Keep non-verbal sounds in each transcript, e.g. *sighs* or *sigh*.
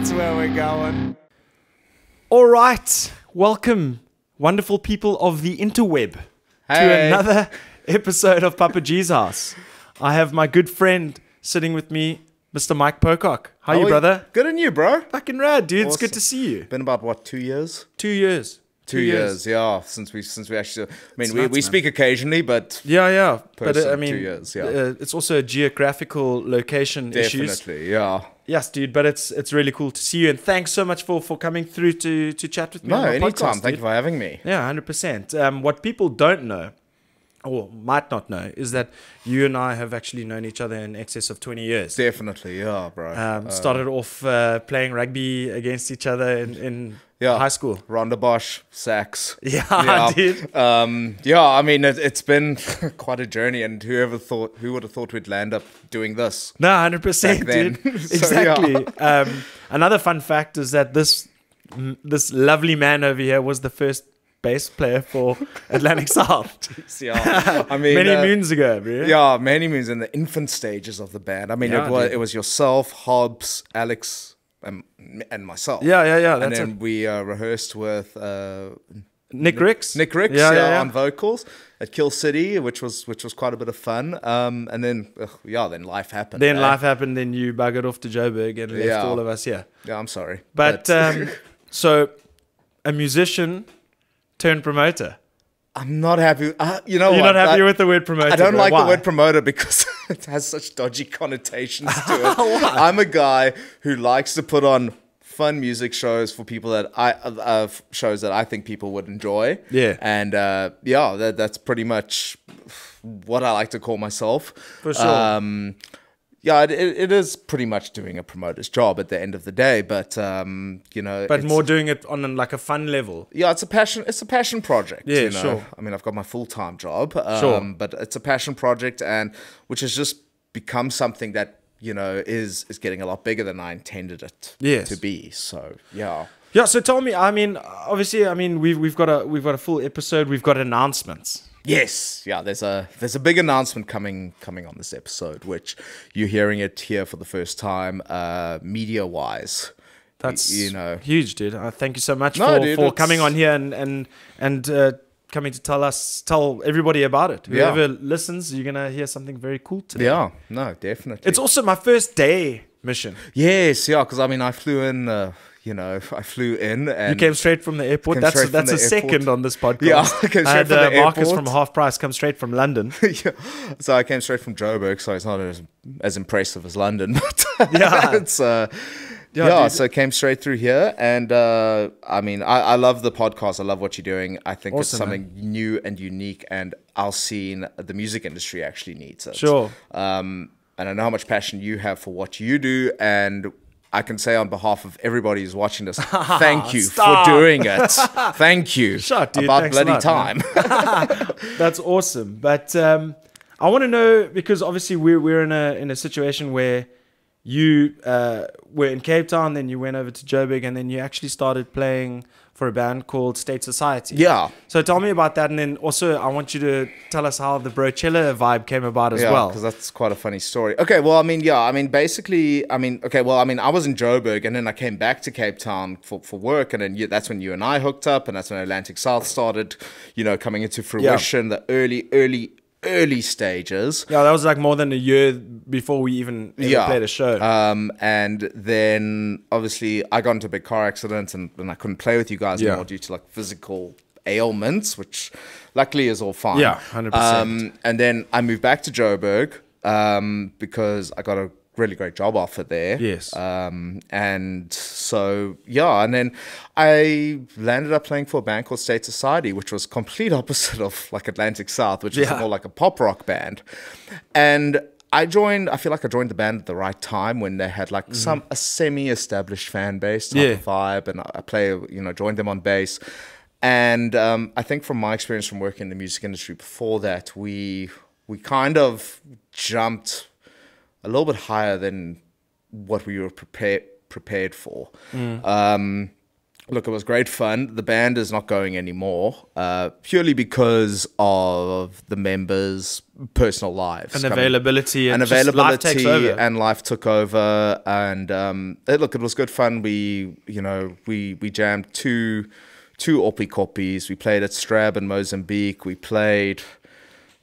That's where we're going. All right. Welcome, wonderful people of the interweb, to another *laughs* episode of Papa G's House. I have my good friend sitting with me, Mr. Mike Pocock. How, you, Oh, brother? Good and you, bro. Fucking rad, dude. It's good to see you. Been about what two years? Two years. Two, years. yeah. Since we since we actually, I mean, It's we, nuts, we man. speak occasionally, but Yeah, yeah. but uh, Person, I two mean, years, yeah. uh, it's also a geographical location issues. definitely, yeah. Yes, dude. But it's it's really cool to see you, and thanks so much for for coming through to to chat with me. No, anytime. podcast, Thank dude. you for having me. Yeah, hundred percent. Um, what people don't know, or might not know, is that you and I have actually known each other in excess of twenty years. Definitely, yeah, bro. Um, Uh, started off uh, playing rugby against each other in, in Yeah. high school. Rondebosch. *laughs* Yeah, Yeah. dude. Um, yeah, I mean, it, it's been *laughs* quite a journey, and whoever thought, who would have thought we'd land up doing this? No, hundred percent, Back then. dude. *laughs* So, exactly. yeah. Um, another fun fact is that this this lovely man over here was the first bass player for *laughs* Atlantic South Yeah, I mean, many uh, moons ago, bro. Yeah, many moons in the infant stages of the band. I mean, Yeah, it was dude. it was yourself, Hobbs, Alex, and, and myself. yeah, yeah, yeah. and then it. we uh, rehearsed with uh, Nick Ricks. Nick Ricks Yeah, yeah, yeah, yeah. on vocals at Kill City, which was which was quite a bit of fun. Um, and then ugh, yeah, then life happened. Then eh? life happened. Then you buggered off to Joburg and left Yeah. all of us here. Yeah, I'm sorry, But um, *laughs* so, a musician turned promoter. I'm not happy. Uh, you know what? You're what? not happy I, with the word promoter. I don't like Why? the word promoter because *laughs* it has such dodgy connotations to it. *laughs* I'm a guy who likes to put on fun music shows for people that I uh, uh, shows that I think people would enjoy. Yeah. and uh, yeah, that, that's pretty much what I like to call myself. For sure. Um, yeah, it, it, is pretty much doing a promoter's job at the end of the day, but um, you know, but more doing it on like a fun level. yeah, it's a passion. It's a passion project. Yeah, you know? sure. I mean, I've got my full time job, um, Sure. but it's a passion project, and which has just become something that you know is is getting a lot bigger than I intended it Yes. to be. So yeah, Yeah. So tell me. I mean, obviously, I mean, we've we've got a we've got a full episode. We've got announcements. Yes, yeah. There's a there's a big announcement coming coming on this episode, which you're hearing it here for the first time, uh, media wise. That's you know. huge, dude. Uh, thank you so much No, for, dude, for coming on here and and and uh, coming to tell us tell everybody about it. Yeah. Whoever listens, you're gonna hear something very cool today. Yeah, no, definitely. It's also my first day mission. yes, yeah, because I mean, I flew in. Uh, you know, I flew in and You came straight from the airport. That's that's a the second on this *laughs* podcast. Yeah, *laughs* I came I straight had from uh, the Marcus airport. from Half Price come straight from London. *laughs* yeah. So I came straight from Joburg, so it's not as, as impressive as London, but Yeah. it's uh, Yeah, yeah. so I came straight through here, and uh, I mean, I, I love the podcast. I love what you're doing. I think it's Awesome, something new and unique, and our scene, the music industry, actually needs it. Sure. Um, and I know how much passion you have for what you do, and I can say on behalf of everybody who's watching this, *laughs* thank you for doing it. *laughs* Thank you. Shut, dude. About bloody lot, time. *laughs* That's awesome. But um, I want to know because obviously we're we're in a in a situation where you uh, were in Cape Town, then you went over to Joburg, and then you actually started playing for a band called State Society. yeah. So tell me about that, and then also I want you to tell us how the Brochella vibe came about as yeah, well. because that's quite a funny story. Okay, well, I mean, yeah, I mean, basically, I mean, okay, well, I mean, I was in Joburg, and then I came back to Cape Town for, for work, and then you, that's when you and I hooked up, and that's when Atlantic South started, you know, coming into fruition, the early, early, early stages. Yeah, that was like more than a year before we even Yeah. played a show. Um, and then obviously I got into a big car accident and, and I couldn't play with you guys Yeah. anymore due to like physical ailments, which luckily is all fine. Yeah, 100%. Um, and then I moved back to Joburg um, because I got a really great job offer there. Yes. Um, and so yeah, and then I landed up playing for a band called State Society, which was complete *laughs* opposite of like Atlantic South, which is more like a pop rock band. And I joined. I feel like I joined the band at the right time when they had like some a semi-established fan base, type Yeah. vibe, and I I play. You know, joined them on bass. And um, I think from my experience from working in the music industry before that, we we kind of jumped a little bit higher than what we were prepared prepared for. Um, Look, it was great fun. The band is not going anymore, uh, purely because of the members' personal lives And coming- availability and, and just life takes over. and life took over and um it, look it was good fun we you know we we jammed two two Oppikoppis we played at Strab in Mozambique we played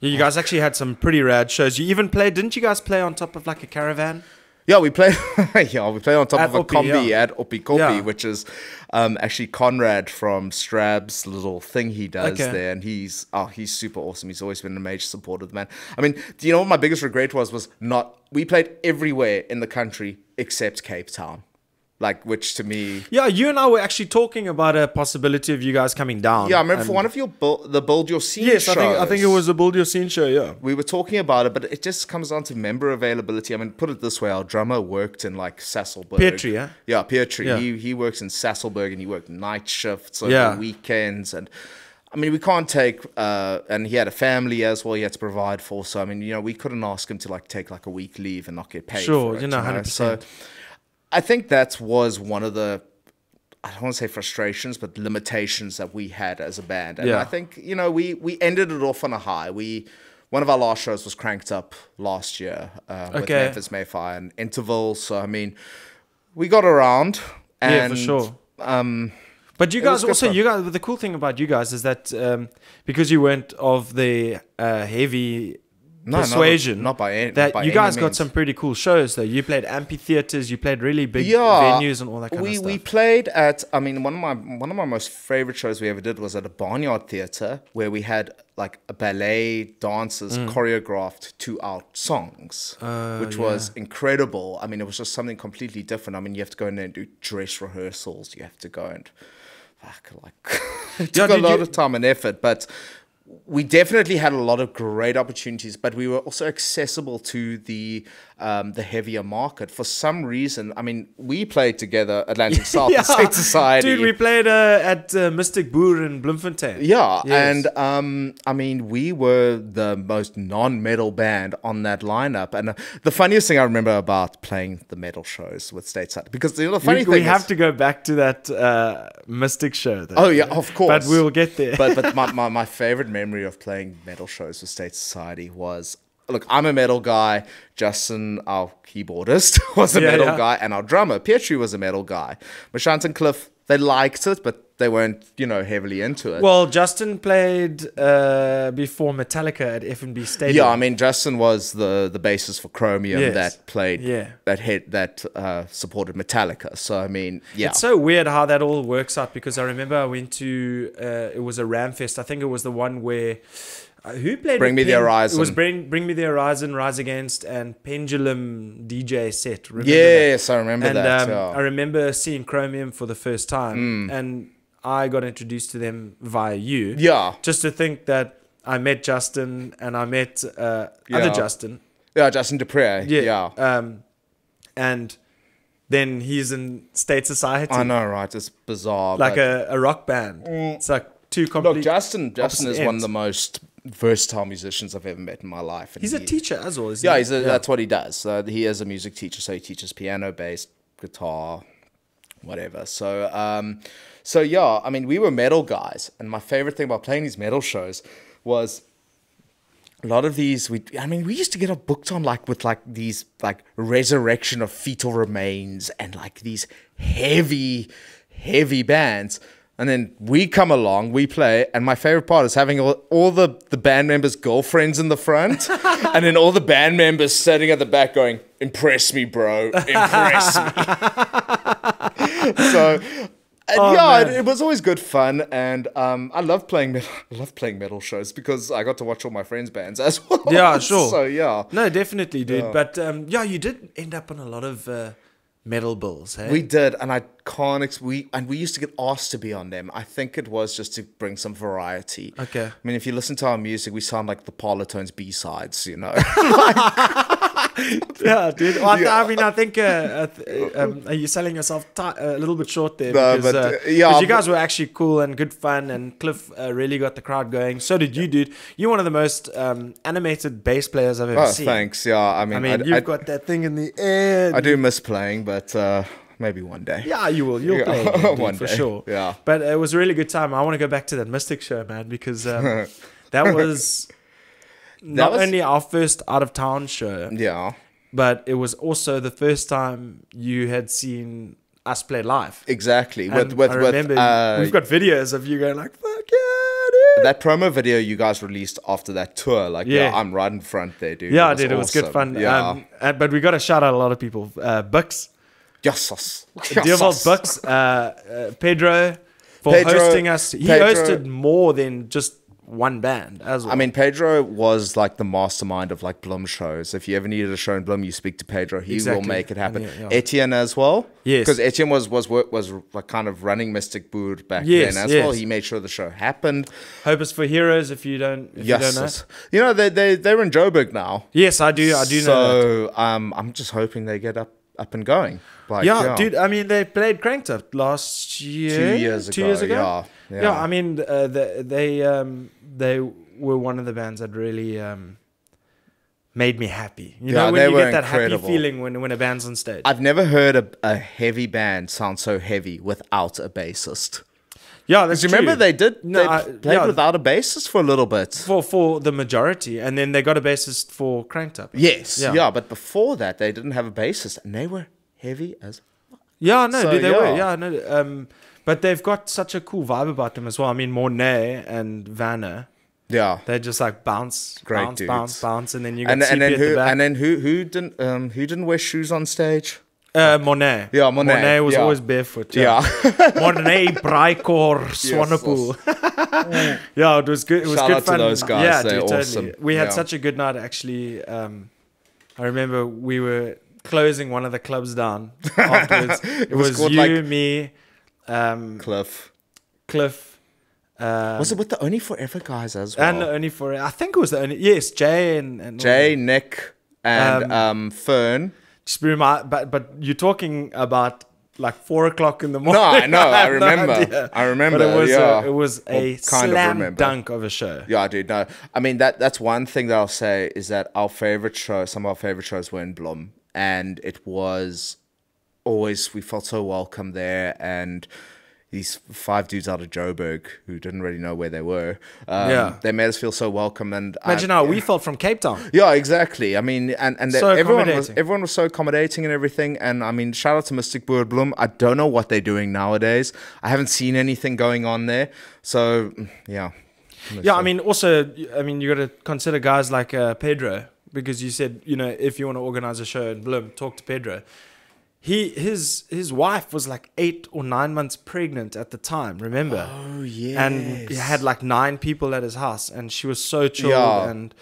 Yeah, you guys actually had some pretty rad shows. You even played, didn't you guys play on top of like a caravan? yeah we played *laughs* yeah we played on top At of a Oppie, combi yeah. at Oppikoppi Yeah. which is um actually Conrad from Strab's little thing he does Okay. there and he's oh he's super awesome he's always been a major supporter of the man I mean do you know what my biggest regret was was not we played everywhere in the country except Cape Town like which to me Yeah, you and I were actually talking about a possibility of you guys coming down. Yeah, I remember for one of your build, the build your scene Yes, I think I think it was the Build Your Scene show. Yeah. We were talking about it, but it just comes down to member availability. I mean, put it this way: our drummer worked in like Sasolburg. Pietri, yeah? Yeah, Pietri. Yeah. He he works in Sasolburg and he worked night shifts over Yeah. weekends and. I mean, we can't take, uh, and he had a family as well. He had to provide for. So, I mean, you know, we couldn't ask him to like take like a week leave and not get paid. Sure, for it, you know, 100%. So, I think that was one of the I don't want to say frustrations, but limitations that we had as a band. And Yeah. I think, you know, we we ended it off on a high. We one of our last shows was cranked up last year uh, with Okay. Memphis May Fire and Interval. So I mean, we got around. And, Yeah, for sure. Um, But you guys also, you guys, the cool thing about you guys is that um, because you weren't of the uh, heavy No, persuasion, not by any- that by you guys got some pretty cool shows. Though you played amphitheaters, you played really big yeah, venues and all that kind we, of stuff. We played at. I mean, one of my one of my most favorite shows we ever did was at a barnyard theater where we had like a ballet dancers Mm. choreographed to our songs, Uh, which was incredible. I mean, it was just something completely different. I mean, you have to go in there and do dress rehearsals. You have to go and fuck like *laughs* it Yeah, took a lot you- of time and effort, but. We definitely had a lot of great opportunities, but we were also accessible to the um, the heavier market. For some reason, I mean, we played together Atlantic *laughs* South and State Society. Dude, we played uh, at uh, Mystic Boer in Bloemfontein. yeah, Yes. and um, I mean, we were the most non-metal band on that lineup. And uh, the funniest thing I remember about playing the metal shows with Stateside, because you know, the funny we, thing we is, have to go back to that uh, Mystic show. Though, Oh, yeah, of course. But we'll get there. but but *laughs* my, my, my favorite memory of playing metal shows with State Society was look, I'm a metal guy. Justin, our keyboardist, *laughs* was a Yeah, metal yeah. guy, and our drummer, Pietri, was a metal guy. Mashant and Cliff, they liked it, but they weren't, you know, heavily into it. well, Justin played uh, before Metallica at FNB Stadium. yeah, I mean, Justin was the the basis for Chromium Yes. that played Yeah. that hit that uh, supported Metallica. So I mean, yeah, It's so weird how that all works out because I remember I went to uh, it was a Ramfest. I think it was the one where who played Bring with Me the Horizon. It was Bring Bring Me the Horizon, Rise Against, and Pendulum DJ set. Remember that? yes, I remember and that. um, yeah. I remember seeing Chromium for the first time, and I got introduced to them via you. yeah, Just to think that I met Justin and I met uh, other Justin. yeah, Justin Dupre. Yeah. yeah. Um, and then he's in State Society, I know, right? It's bizarre. like a, a rock band. It's like two Look. Justin, Justin is opposite one of the most versatile musicians I've ever met in my life. and he's a teacher as well. Isn't Yeah, he? he's a, that's what he does. Uh, he is a music teacher, so he teaches piano, bass, guitar, whatever. So, um, so yeah, I mean, we were metal guys, and my favorite thing about playing these metal shows was a lot of these. We, I mean, we used to get booked on like with like these like resurrection of fetal remains and like these heavy, heavy bands. And then we come along, we play, and my favorite part is having all, all the, the band members' girlfriends in the front, *laughs* and then all the band members sitting at the back going, Impress me, bro, impress me. *laughs* so, and Oh, yeah, it, it was always good fun, and um, I love playing metal, *laughs* I love playing metal shows because I got to watch all my friends' bands as well. Yeah, sure. So yeah, No, definitely, dude. But um, yeah, you did end up on a lot of uh, metal bills. Hey? we did, and I can't. Ex- we and we used to get asked to be on them. I think it was just to bring some variety. Okay. I mean, if you listen to our music, we sound like the Parlotones B sides. You know. *laughs* *laughs* yeah, dude. Well, I, I mean, I think uh, uh, um, are you selling yourself ti a little bit short there? No, because, but, uh, uh, yeah, you guys were actually cool and good fun, and Cliff uh, really got the crowd going. So did you, dude. You're one of the most um, animated bass players I've ever oh, seen. thanks. Yeah, I mean, I mean, I, you've I- got that thing in the air. I do miss playing, but uh, maybe one day. Yeah, you will. You'll Yeah, play *laughs* again, dude, one for day. sure. Yeah. But it was a really good time. I want to go back to that Mystic show, man, because um, *laughs* that was not was- only our first out of town show, Yeah, but it was also the first time you had seen us play live. exactly. And With with I with remember uh, we've got videos of you going like, "Fuck yeah, dude!" that promo video you guys released after that tour. Like, yeah, Yeah. I'm right in front there, dude. Yeah, It dude, it was good fun. Yeah, Um, and, but we got to shout out a lot of people. Uh, Yesos. Dearvold Yesos. Bux, uh, uh, Pedro for Pedro- hosting us. He Pedro- hosted more than just one band as well. I mean, Pedro was like the mastermind of like Bloem shows. If you ever needed a show in Bloem, you speak to Pedro. He Exactly. will make it happen. Yeah, yeah. Etienne as well. Yes. because Etienne was was was like kind of running Mystic Boer back Yes, then as well. He made sure the show happened. Hope is for Heroes. If you don't, if you don't know. Yes, you know they they they're in Joburg now. Yes, I do. I do know. So um, I'm just hoping they get up up and going. Like, Yeah, dude. I mean, they played Cranked Up last year. years Two years ago. yeah, Yeah. yeah. I mean, uh, they they um they were one of the bands that really um made me happy. You Yeah, know, when you get that incredible. happy feeling when when a band's on stage. I've never heard a, a heavy band sound so heavy without a bassist. Yeah, that's you remember they did No, they I- played yeah. without a bassist for a little bit. for for the majority, and then they got a bassist for Cranked Up. Yes, Yeah. yeah. but before that they didn't have a bassist and they were heavy as Yeah, no, So, they were. yeah. Yeah, no. Um, but they've got such a cool vibe about them as well. I mean, Mornay and Vanna, yeah. they just like bounce, Great bounce, dudes. bounce, bounce, and then you And, and then at the who back. and then who who didn't um who didn't wear shoes on stage? Uh, Monet. Yeah, Monet, Monet was yeah. always barefoot. Yeah. *laughs* Monet, Braikor, Swanepoel. *laughs* yeah, it was good. It was Shout good out to fun. those guys, Yeah, they're dude, awesome. totally. We had Yeah. such a good night actually. Um, I remember we were closing one of the clubs down *laughs* afterwards. it, was was, you, like- me, um, Cliff. Cliff. Um, Was it with the Only Forever guys as well? and the only for I think it was the only yes Jay and, and Jay, Nick, and Um, um, Fern. But but you're talking about like four o'clock in the morning. No, I know, I *laughs* no remember. idea. I remember, But it was yeah. a, it was a kind of slam remember. dunk of a show. Yeah, I dude. No, I mean that. That's one thing that I'll say is that our favorite show, some of our favorite shows were in Bloem, and it was always we felt so welcome there, and these five dudes out of Joburg who didn't really know where they were, um, Yeah. they made us feel so welcome. And I- Imagine how we felt from Cape Town. Yeah, exactly. I mean, and and So everyone was everyone was so accommodating and everything. And I mean, shout out to Mystic Boer Bloem. I don't know what they're doing nowadays. I haven't seen anything going on there. So yeah, Yeah, I mean, also, I mean, you got to consider guys like uh, Pedro because you said, you know, if you want to organize a show in Bloem, talk to Pedro. He his his wife was like eight or nine months pregnant at the time. Remember? Oh yeah, and he had like nine people at his house, and she was so chilled Yeah. and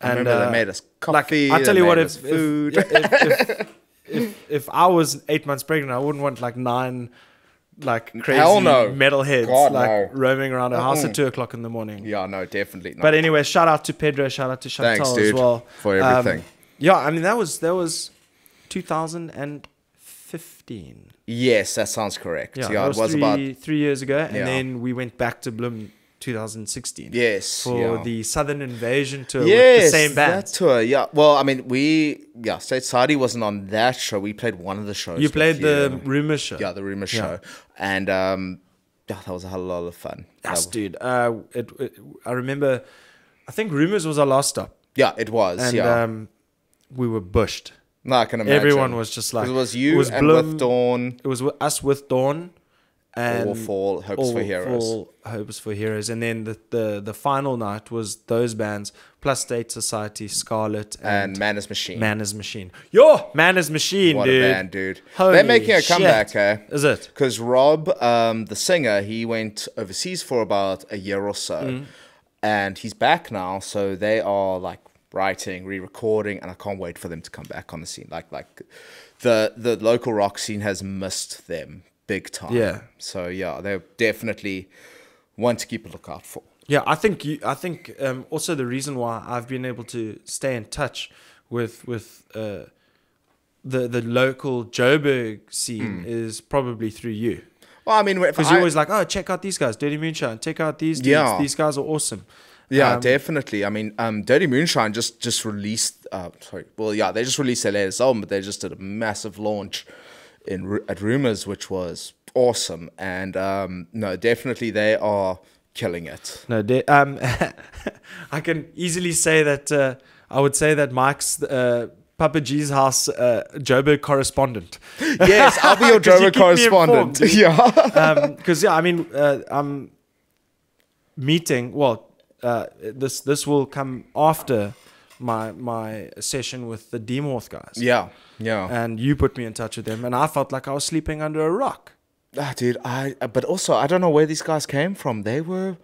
and remember uh, they made us like coffee. I tell you what, if us if, food. if, if, *laughs* if if I was eight months pregnant, I wouldn't want like nine like crazy Hell no. metalheads God, like no. roaming around a house Mm-mm. at two o'clock in the morning. yeah, no, definitely not. But anyway, shout out to Pedro, shout out to Chantal Thanks, as well for Um, everything. yeah, I mean that was that was 2015. yes, that sounds correct. Yeah, Yeah, it was, was three, about three years ago, and Yeah. then we went back to Bloem 2016 yes for yeah. the Southern Invasion tour Yes, with the same band. that tour. Yeah, well, I mean, we yeah, State Society wasn't on that show. We played one of the shows. You played the you. Rumor show. yeah the rumor show, and um, yeah, that was a hell of a lot of fun. Yes, Uh, dude. Uh, it, it, I remember. I think Rumors was our last stop, yeah, it was. and yeah, um, we were bushed. No, I can imagine. Everyone was just like it was you it was and Bloem- with Dawn, It was us with Dawn, and all for Hopes all for Heroes. all hopes for heroes, and then the, the the final night was those bands plus State Society, Scarlet, and and, Manners Machine. Manners Machine. Yo, Manners Machine, what dude. a band, dude! Holy They're making a shit. comeback, eh? Is it? Because Rob, um, the singer, he went overseas for about a year or so, Mm. and he's back now. So they are like writing, re-recording, and I can't wait for them to come back on the scene. Like, like the the local rock scene has missed them big time. Yeah. So yeah, they're definitely one to keep a lookout for. Yeah, I think you, I think um, also the reason why I've been able to stay in touch with with uh, the the local Joburg scene is probably through you Well, I mean, because you're always like, oh, check out these guys, Dirty Moonshine, check out these dudes, Yeah. these guys are awesome. Yeah, Um, definitely. I mean, um, Dirty Moonshine just just released. Uh, sorry, well, yeah, they just released their latest album, but they just did a massive launch in at Rumors, which was awesome. And um, no, definitely they are killing it. No, de- um, *laughs* I can easily say that uh, I would say that Mike's uh, Papa G's house uh, Joburg correspondent. Yes, I'll be *laughs* your you Joburg me correspondent. *laughs* informed, yeah. Because yeah, I mean, uh, I'm meeting. Well, uh, this this will come after my my session with the Demorth guys. Yeah. Yeah. And you put me in touch with them, and I felt like I was sleeping under a rock. Ah, dude, I but also I don't know where these guys came from. They were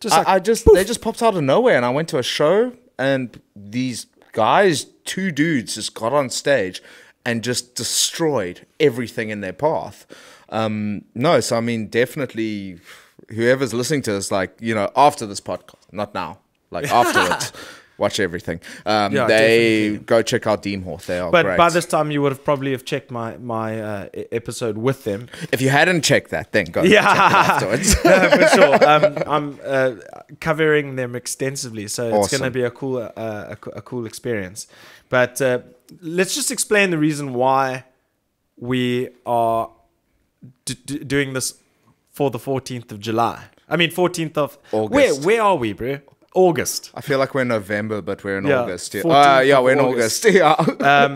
Just I, like, I just they just popped out of nowhere, and I went to a show, and these guys, two dudes, just got on stage and just destroyed everything in their path. Um, no, so I mean, definitely, whoever's listening to this, like you know, after this podcast, not now, like *laughs* afterwards. Watch everything. Um, Yeah, they definitely. go check out Deemhorth. They are But great. by this time, you would have probably have checked my my uh, episode with them. if you hadn't checked that, then go Yeah. check it *laughs* afterwards. *laughs* no, for sure. Um, I'm uh, covering them extensively, so it's going to be a cool, uh, a, a cool experience. But uh, let's just explain the reason why we are d- d- doing this for the 14th of July. I mean, 14th of August. Where where are we, bro? August. I feel like we're in November, but we're in Yeah, August. Yeah, uh, yeah we're in August. August. *laughs* Yeah. Um,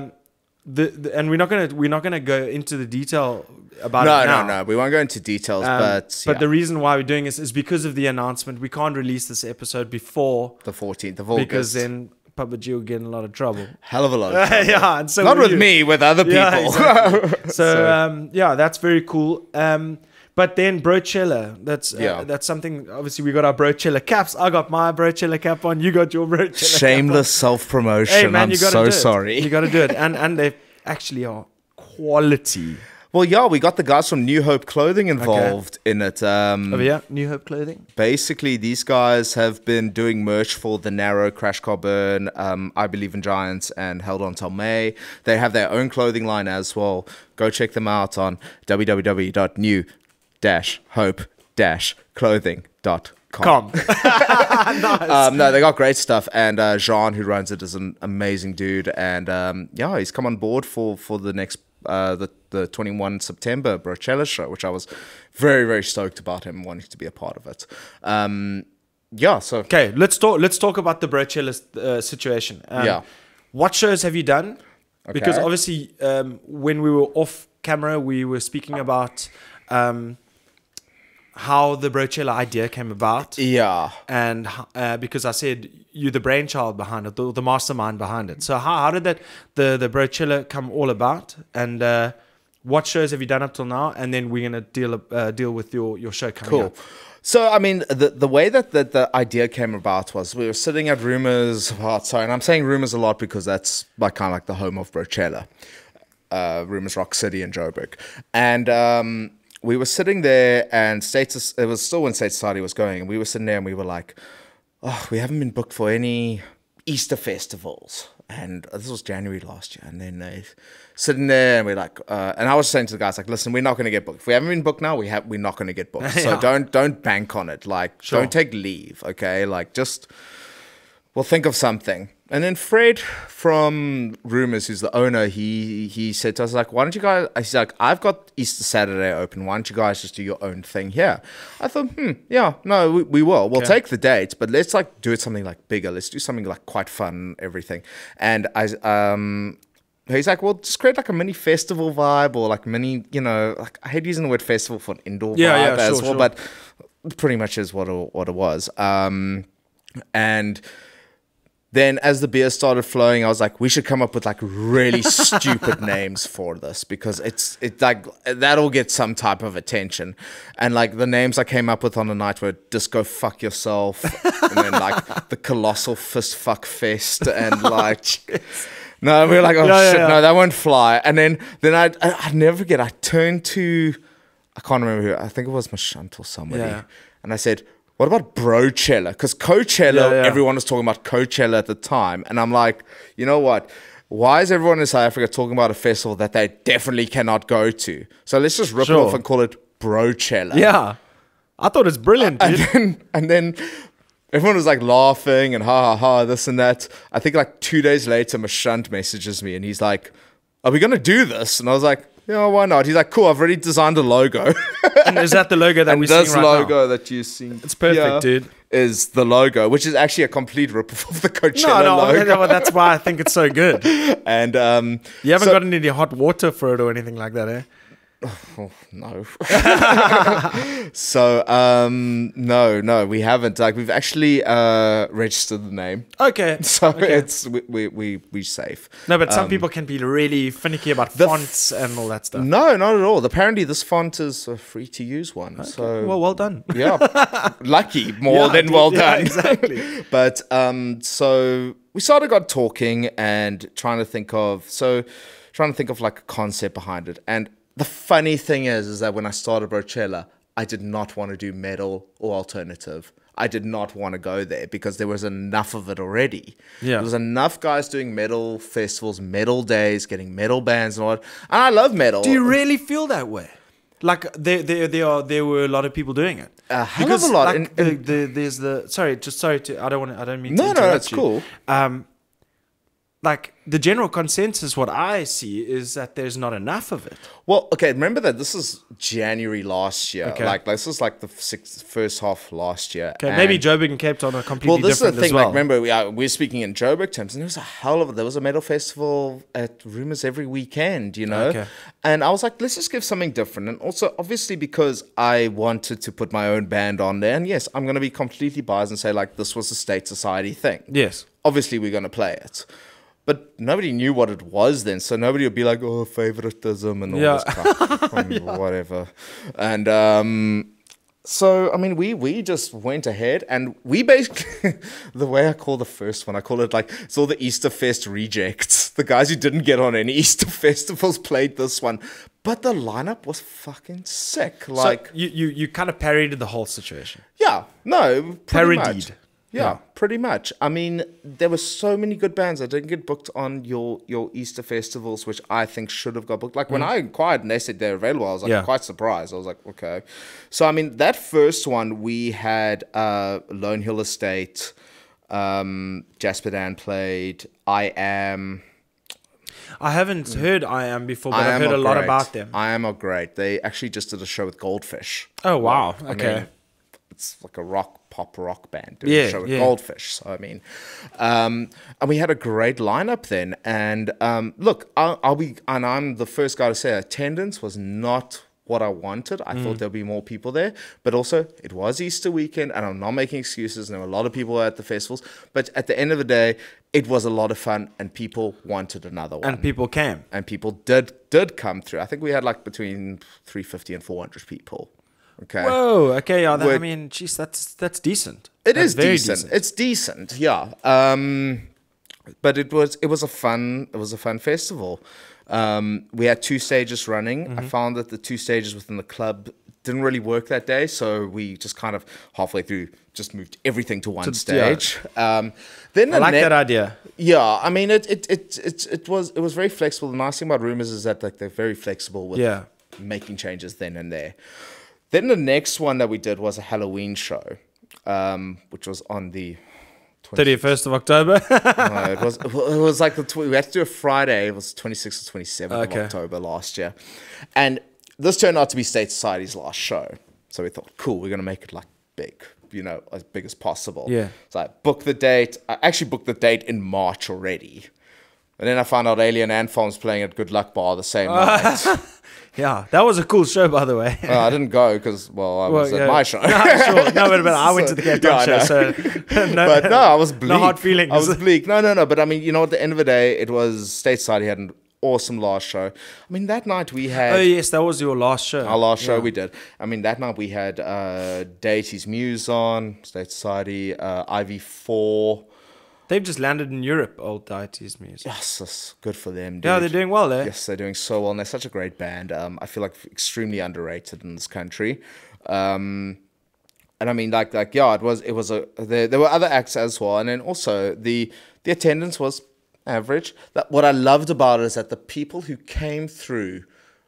the, the and we're not gonna we're not gonna go into the detail about no, it now. no, no. We won't go into details, Um, but but the reason why we're doing this is because of the announcement. We can't release this episode before the 14th of August. because then Papa G will get in a lot of trouble. hell of a lot. Of *laughs* trouble. yeah, and so Not with you. me, with other people. Yeah, exactly. *laughs* So, So- um, yeah, that's very cool. Um, but then Brochella, that's uh, Yeah. that's something. Obviously, we got our Brochella caps. I got my Brochella cap on. You got your Brochella. Shameless self promotion. Hey man, I'm you gotta so do it. sorry. You got to do it, and and they actually are quality. well, yeah, we got the guys from New Hope Clothing involved in it. Um, Over here, New Hope Clothing. basically these guys have been doing merch for the narrow crash car burn um, i believe in giants and held on till may they have their own clothing line as well go check them out on www.new-hope-clothing.com Com. *laughs* um, no, they got great stuff, and uh, Jean, who runs it, is an amazing dude, and um, yeah, he's come on board for for the next uh, the the 21 September Brochella show, which I was very very stoked about him wanting to be a part of it. Um, yeah, so Okay, let's talk. Let's talk about the Brochella uh, situation. Um, Yeah. What shows have you done? Because obviously, um, when we were off camera, we were speaking about um, how the Brochella idea came about, yeah, and uh, because I said you're the brainchild behind it, the, the mastermind behind it. So how, how did that the the Brochella come all about? And uh, what shows have you done up till now? And then we're gonna deal uh, deal with your your show coming cool. up. So I mean, the the way that the, the idea came about was we were sitting at Rumors. Oh, sorry, and I'm saying Rumors a lot because that's like kind of like the home of Brochella, uh, Rumors Rock City in Joburg, and um, we were sitting there, and Status. It was still when State Society was going, and we were sitting there, and we were like, "Oh, we haven't been booked for any Easter festivals." And this was January last year, and then they sitting there, and we're like, uh, and I was saying to the guys, like, listen, we're not going to get booked. If we haven't been booked now, we have, we're not going to get booked. *laughs* So don't don't bank on it. Like, Sure. don't take leave, okay? Like, just we'll think of something. And then Fred from Rumors, who's the owner, he he said to us like, "Why don't you guys?" He's like, "I've got Easter Saturday open. Why don't you guys just do your own thing here?" I thought, "Hmm, yeah, no, we, we will. We'll Okay. take the dates, but let's like do it something like bigger. Let's do something like quite fun, everything." And I um. He's like, well, just create like a mini festival vibe or like mini, you know, like I hate using the word festival for an indoor Yeah, vibe yeah, as sure, well, sure. but pretty much is what it, what it was. Um, and then as the beer started flowing, I was like, we should come up with like really *laughs* stupid names for this because it's it's like that'll get some type of attention. And like the names I came up with on the night were Disco Fuck Yourself *laughs* and then like the Colossal Fist Fuck Fest *laughs* oh, and like No, we were like, oh Yeah, yeah, shit, yeah. no, that won't fly. And then then I I I never forget, I turned to I can't remember who I think it was Mashant or somebody. Yeah. And I said, what about Brochella? Because Coachella, Yeah, yeah. everyone was talking about Coachella at the time. And I'm like, you know what? Why is everyone in South Africa talking about a festival that they definitely cannot go to? So let's just rip it off and call it Brochella. Yeah, I thought it's brilliant, And *laughs* then, and then everyone was like laughing and ha ha ha, this and that. I think like two days later, Mashant messages me and he's like, Are we going to do this? And I was like, Yeah, why not? He's like, cool. I've already designed a logo. *laughs* And is that the logo that and we're this seeing right logo that you see, It's perfect, dude. Is the logo, which is actually a complete rip *laughs* of the? Coachella No, no, logo. *laughs* no, that's why I think it's so good. And um, You haven't so- gotten any hot water for it or anything like that, eh? *sighs* Oh, no. *laughs* so um, no, no, we haven't. Like we've actually uh, registered the name, Okay. *laughs* so Okay. it's we we we we safe. No, but some people can be really finicky about Um, the f- fonts and all that stuff. No, not at all. Apparently, this font is a free to use one. So well, well done. *laughs* yeah, lucky more Yeah, than well yeah, done. exactly. but um, so we started got talking and trying to think of so trying to think of like a concept behind it. And the funny thing is, is that when I started Brochella, I did not want to do metal or alternative. I did not want to go there because there was enough of it already. Yeah. There was enough guys doing metal festivals, metal days, getting metal bands and all that. And I love metal. Do you really feel that way? Like there, there, there are there were a lot of people doing it. A hell of a lot, Like and- the, the, there's the sorry, just sorry to I don't want to, I don't mean No, to no, that's you. cool. Um, like the general consensus, what I see is that there's not enough of it. Well, okay, remember that this is January last year. Okay. Like this is like the six, first half last year. Okay, maybe Joburg and Cape Town are completely Well, this is the thing. well. Like, remember, we are, we're speaking in Joburg terms, and there was a hell of a, there was a metal festival at Rumors every weekend, you know. Okay. And I was like, let's just give something different, and also obviously because I wanted to put my own band on there, and yes, I'm going to be completely biased and say like this was a state society thing. yes. Obviously, we're going to play it. But nobody knew what it was then, so nobody would be like, "Oh, favoritism" and all Yeah. this crap, *laughs* and whatever. And um, so, I mean, we we just went ahead and we basically *laughs* the way I call the first one, I call it like it's all the Easter Fest rejects. *laughs* The guys who didn't get on any Easter festivals played this one, but the lineup was fucking sick. Like, so you, you you kind of parodied the whole situation. yeah, no, parodied. much. Yeah, Yeah. pretty much. I mean, there were so many good bands that didn't get booked on your your Easter festivals, which I think should have got booked. Like when I inquired and they said they're available, I was like Mm. Yeah. quite surprised. I was like, okay. So I mean, that first one we had uh, Lone Hill Estate, um, Jasper Dan played. I am. I haven't heard I Am before, but I I've heard a are lot about them. I am are great. They actually just did a show with Goldfish. Oh wow. I Okay. mean, it's like a rock pop rock band doing Yeah, a show with yeah. Goldfish. So I mean, um, and we had a great lineup then. And um, look, I'll, I'll be, and I'm the first guy to say attendance was not what I wanted. I Mm. thought there'd be more people there, but also it was Easter weekend, and I'm not making excuses. And there were a lot of people at the festivals, but at the end of the day, it was a lot of fun, and people wanted another one and people came. and people did did come through. I think we had like between 350 and 400 people. Okay. Whoa. Okay. Yeah. That, I mean, geez, that's that's decent. It That's is very decent. It's decent, yeah. Um, but it was it was a fun it was a fun festival. Um, we had two stages running. Mm-hmm. I found that the two stages within the club didn't really work that day, so we just kind of halfway through just moved everything to one yeah. stage. Um, then I the like that idea. Yeah, I mean it it, it it it was it was very flexible. The nice thing about rumors is that like they're very flexible with Yeah. making changes then and there. Then the next one that we did was a Halloween show, um, which was on the 20, Thirty first of October. *laughs* no, it was it was like the tw- we had to do a Friday. It was 26th or 27th Okay. of October last year, and this turned out to be State Society's last show. So we thought, cool, we're gonna make it like big, you know, as big as possible. Yeah. So I booked the date. I actually booked the date in March already. And then I found out Alien Ant Farm's playing at Good Luck Bar the same *laughs* night. yeah, that was a cool show, by the way. *laughs* Uh, I didn't go because, well, I was Well, at my *laughs* show. No, sure. No, but, but I went to the Cape Town Yeah, show, so no, but no, I was bleak. No hard feelings. I was bleak. No, no, no. But I mean, you know, at the end of the day, it was State Society had an awesome last show. I mean, that night we had Oh yes, that was your last show. our last show we did. I mean, that night we had uh, Deity's Muse on, State Society, uh, IV4. They've just landed in Europe. Old deities music. Yes, that's good for them. Dude. Yeah, they're doing well there. Yes, they're doing so well, and they're such a great band. Um, I feel like extremely underrated in this country. Um, and I mean, like, like, yeah, it was, it was a. There, there were other acts as well, and then also the the attendance was average. That what I loved about it is that the people who came through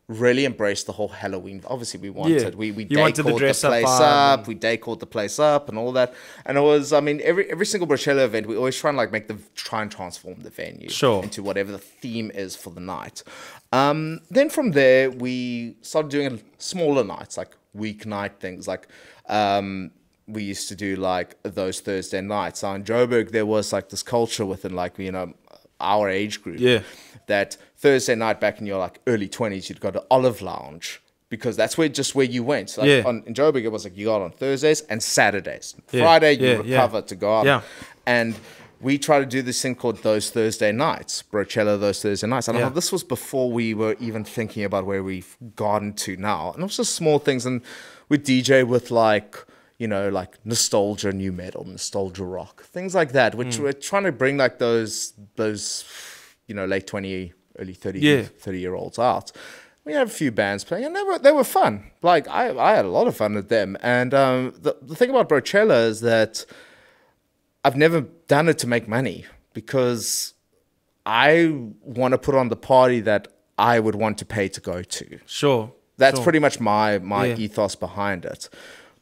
really embraced the whole Halloween. Obviously, we wanted we we You wanted the the, dress up place up, and- we decored the place up and all that. And it was, I mean, every every single Brochella event, we always try and like make the try and transform the venue Sure. into whatever the theme is for the night. Um, then from there, we started doing smaller nights, like weeknight things. Like um, we used to do like those Thursday nights. Now in Joburg, there was like this culture within like you know our age group. Yeah. That Thursday night back in your like early twenties, you'd go to Olive Lounge. Because that's where just where you went. Like Yeah. on, in Joburg, it was like you got on Thursdays and Saturdays. Yeah, Friday, you yeah, recover to go out. Yeah. And we try to do this thing called those Thursday nights, Brochella those Thursday nights. And Yeah. this was before we were even thinking about where we've gotten to now. And it was just small things. And we DJ with like, you know, like nostalgia new metal, nostalgia rock, things like that, which we're trying to bring like those, those, you know, late 20, early 30, Yeah. 30 year olds out. We had a few bands playing, and they were they were fun. Like I, I had a lot of fun with them. And um, the the thing about Brochella is that I've never done it to make money because I want to put on the party that I would want to pay to go to. Sure. That's sure. pretty much my my Yeah. ethos behind it.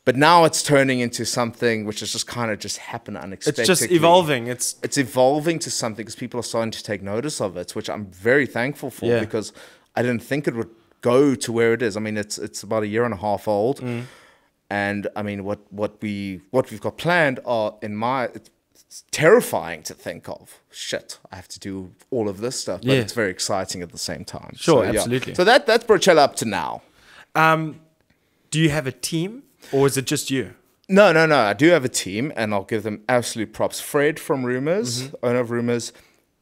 But now it's turning into something which has just kind of just happened unexpectedly. It's just evolving. It's It's evolving to something because people are starting to take notice of it, which I'm very thankful for Yeah. because I didn't think it would go to where it is. I mean, it's it's about a year and a half old, Mm. and I mean, what what we what we've got planned are in my. It's, it's terrifying to think of. Shit, I have to do all of this stuff, but Yeah. it's very exciting at the same time. Sure, So, yeah. absolutely. So that that's Brochella up to now. um, do you have a team or is it just you? No, no, no. I do have a team, and I'll give them absolute props. Fred from Rumors, Mm-hmm. owner of Rumors,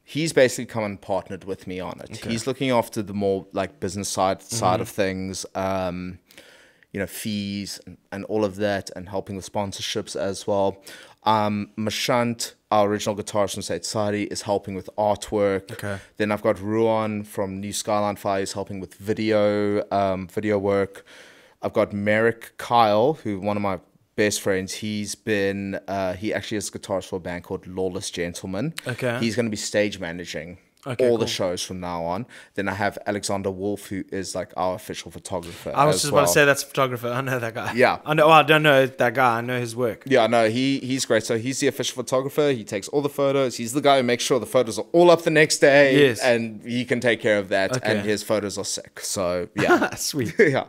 he's basically come and partnered with me on it. He's looking after the more like business side Mm-hmm. side of things, um, you know, fees and, and all of that, and helping with sponsorships as well. Um, Mashant, our original guitarist from State Society, is helping with artwork. Okay. Then I've got Ruan from New Skyline Fire, is helping with video, um, video work. I've got Merrick Kyle, who one of my best friends. He's been uh, he actually is a guitarist for a band called Lawless Gentlemen. Okay. He's going to be stage managing Okay, all the shows from now on. Then I have Alexander Wolf, who is like our official photographer. I was as just well. about to say that's a photographer. I know that guy. Yeah. I know. Well, I don't know that guy. I know his work. Yeah, no, he he's great. So he's the official photographer. He takes all the photos. He's the guy who makes sure the photos are all up the next day. Yes. And he can take care of that. Okay. And his photos are sick. So *laughs* yeah. Sweet. *laughs* yeah.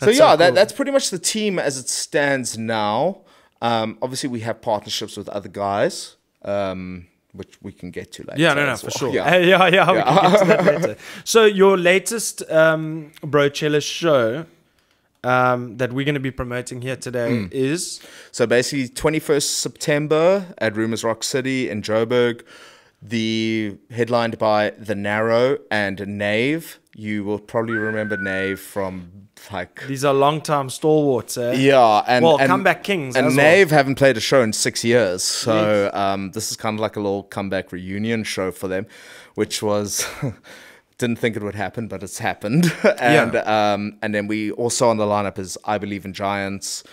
So yeah, so that, cool. that's pretty much the team as it stands now. Um, obviously, we have partnerships with other guys, um, which we can get to later. Yeah, no, no, for well. sure. Yeah. Yeah, *laughs* yeah, yeah. We can get to that later. So your latest um, Brochella show um, that we're going to be promoting here today Hmm. is So basically, 21st September at Rumors Rock City in Joburg, the headlined by The Narrow and Nave. You will probably remember Nave from like these are long-time stalwarts. Eh? yeah, and Well, and, comeback kings And as well. Nave haven't played a show in six years, so um, this is kind of like a little comeback reunion show for them, which was. *laughs* Didn't think it would happen, but it's happened. *laughs* and um, and then we also on the lineup is I Believe in Giants,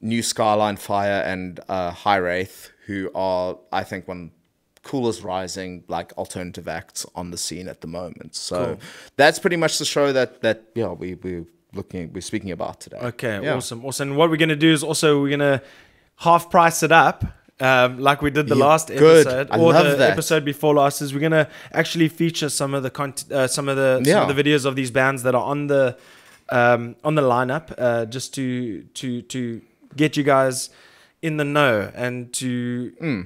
New Skyline Fire, and uh, High Wraith, who are I think one coolest rising like alternative acts on the scene at the moment. So that's pretty much the show that that yeah we we looking we're speaking about today. Okay, Yeah. awesome, awesome. And what we're going to do is also we're going to half price it up. Um, like we did the Yeah, last good. episode, I or love the that. episode before last, is we're gonna actually feature some of the content, uh, some of the some Yeah. of the videos of these bands that are on the um, on the lineup, uh, just to to to get you guys in the know and to Hmm.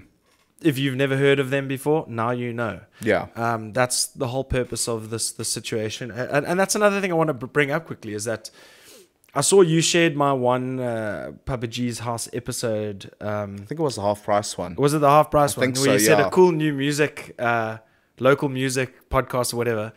If you've never heard of them before, now you know. Yeah. Um, that's the whole purpose of this this situation, and, and that's another thing I want to bring up quickly is that I saw you shared my one uh, Papa G's house episode. Um, I think it was the half price one. was it the half price I one? think where you so, said a cool new music, uh, local music podcast or whatever.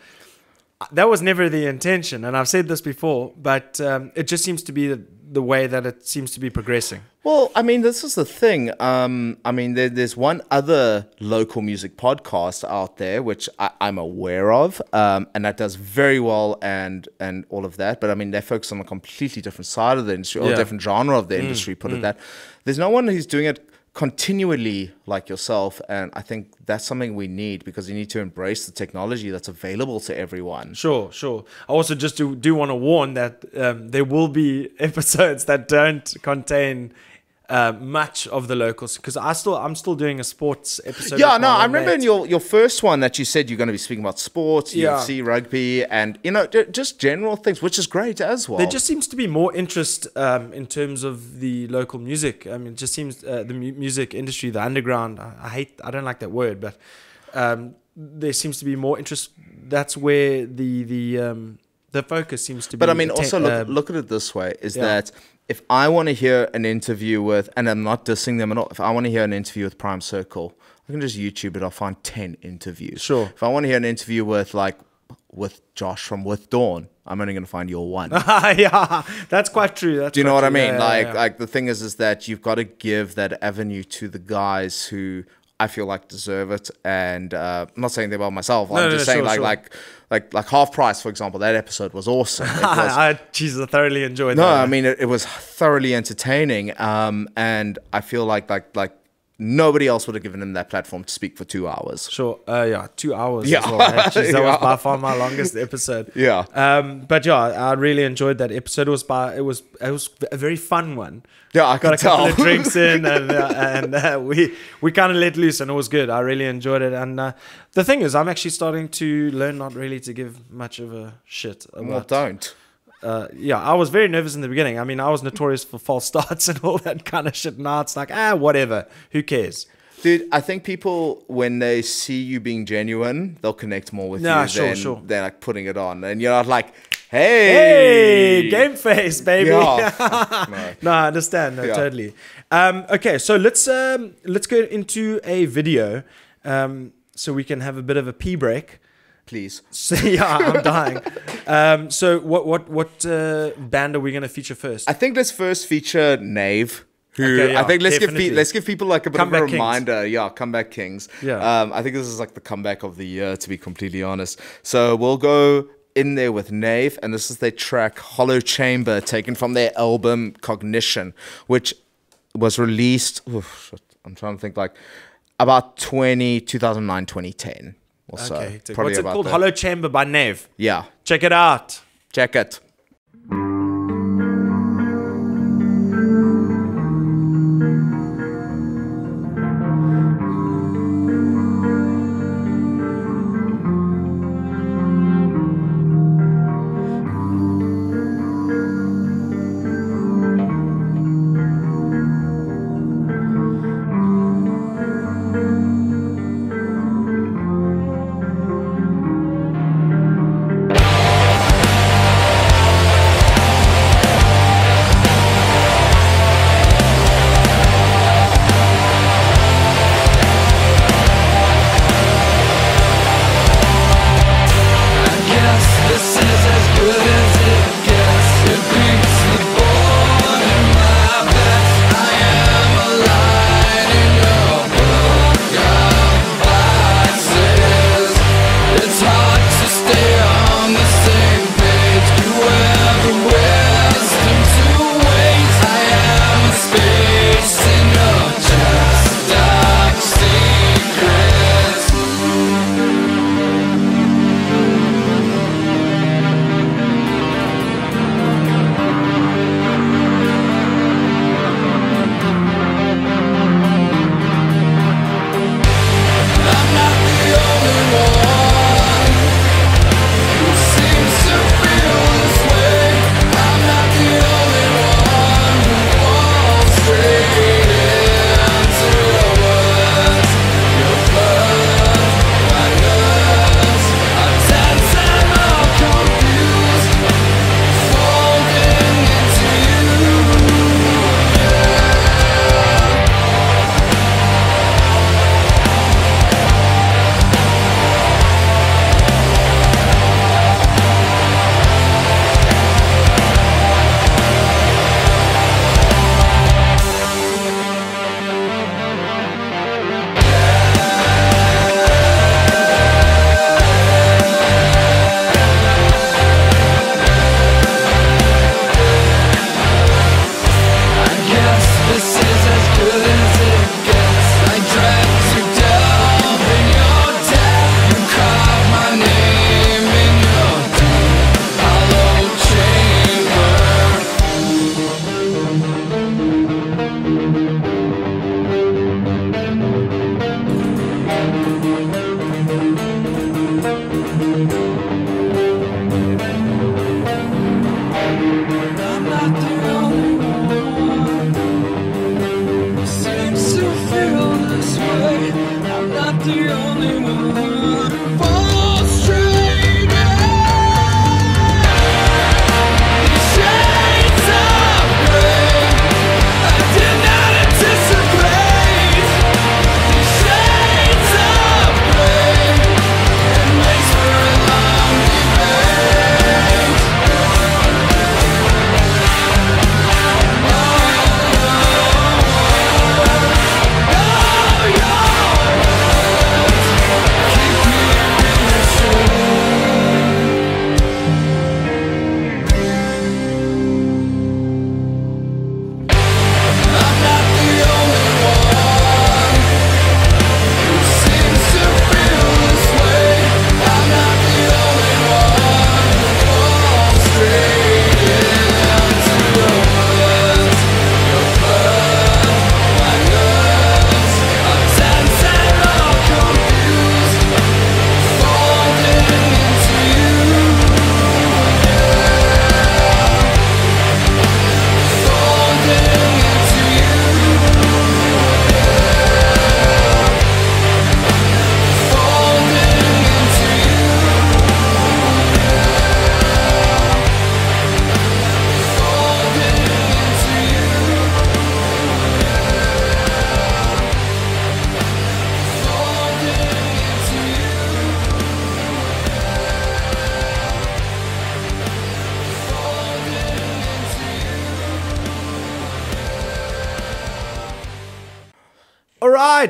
That was never the intention, and I've said this before, but um, it just seems to be the, the way that it seems to be progressing. Well, I mean, this is the thing. Um, I mean, there, there's one other local music podcast out there which I, I'm aware of, um, and that does very well and and all of that. But I mean, they focus on a completely different side of the industry or Yeah. Mm, a different genre of the industry. Put it that. There's no one who's doing it continually like yourself and i think that's something we need because you need to embrace the technology that's available to everyone Sure, sure. I also just do, do want to warn that um, there will be *laughs* episodes that don't contain uh, much of the locals because I still I'm still doing a sports episode. yeah no i remember in your, your first one that you said you're going to be speaking about sports Yeah. ufc rugby and you know ju- just general things which is great as well There just seems to be more interest um, in terms of the local music. I mean, it just seems uh, the mu- music industry, the underground. I, I hate, I don't like that word, but um, there seems to be more interest. That's where the the um, the focus seems to be. But I mean, also look um, look at it this way: is yeah. that if I want to hear an interview with, and I'm not dissing them at all, if I want to hear an interview with Prime Circle, I can just YouTube it. I'll find ten interviews. Sure. If I want to hear an interview with like with Josh from With Dawn, I'm only going to find your one. *laughs* yeah, that's quite true. That's Do you know what I mean? Yeah, like, yeah. like the thing is, is that you've got to give that avenue to the guys who I feel like deserve it. And uh, I'm not saying they're about myself. No, I'm no, just no, saying, sure, like, sure. like, like, like half price, for example. That episode was awesome. *laughs* Was, I, Jesus, I thoroughly enjoyed no, that. I mean it, it was thoroughly entertaining, um, and I feel like like like nobody else would have given him that platform to speak for two hours. Sure. Uh, yeah, two hours. Yeah. As well, *laughs* that Yeah. was by far my longest episode. *laughs* Yeah. Um, but yeah, I really enjoyed that episode. It was by it was it was a very fun one. Yeah, I Got a couple tell. of drinks in, and *laughs* uh, and uh, we we kind of let loose, and it was good. I really enjoyed it. And uh, the thing is, I'm actually starting to learn not really to give much of a shit well, don't. Uh, yeah, I was very nervous in the beginning. I mean, I was notorious for false starts *laughs* and all that kind of shit. Now it's like, ah, whatever. Who cares? Dude, I think people when they see you being genuine, they'll connect more with Nah, you sure, than sure. they're like putting it on, and you're not like, hey, Hey, game face, baby. Yeah. *laughs* no. no, I understand. No, Yeah. totally. Um, okay, so let's um, let's go into a video, um, so we can have a bit of a pee break. Please. So, *laughs* yeah, I'm dying. Um, so what what what uh, band are we gonna feature first? I think let's first feature Nave. Who Okay, yeah, I think let's give definitely. pe- let's give people like a bit Comeback of a Kings. reminder. Yeah, comeback kings. Yeah. Um, I think this is like the comeback of the year, to be completely honest. So we'll go in there with Nave, and this is their track "Hollow Chamber," taken from their album Cognition, which was released. oof, I'm trying to think like about 20, 2009, 2010 or so. okay, what's it called? that. Hollow Chamber by Nave. Yeah, Check it out. check it.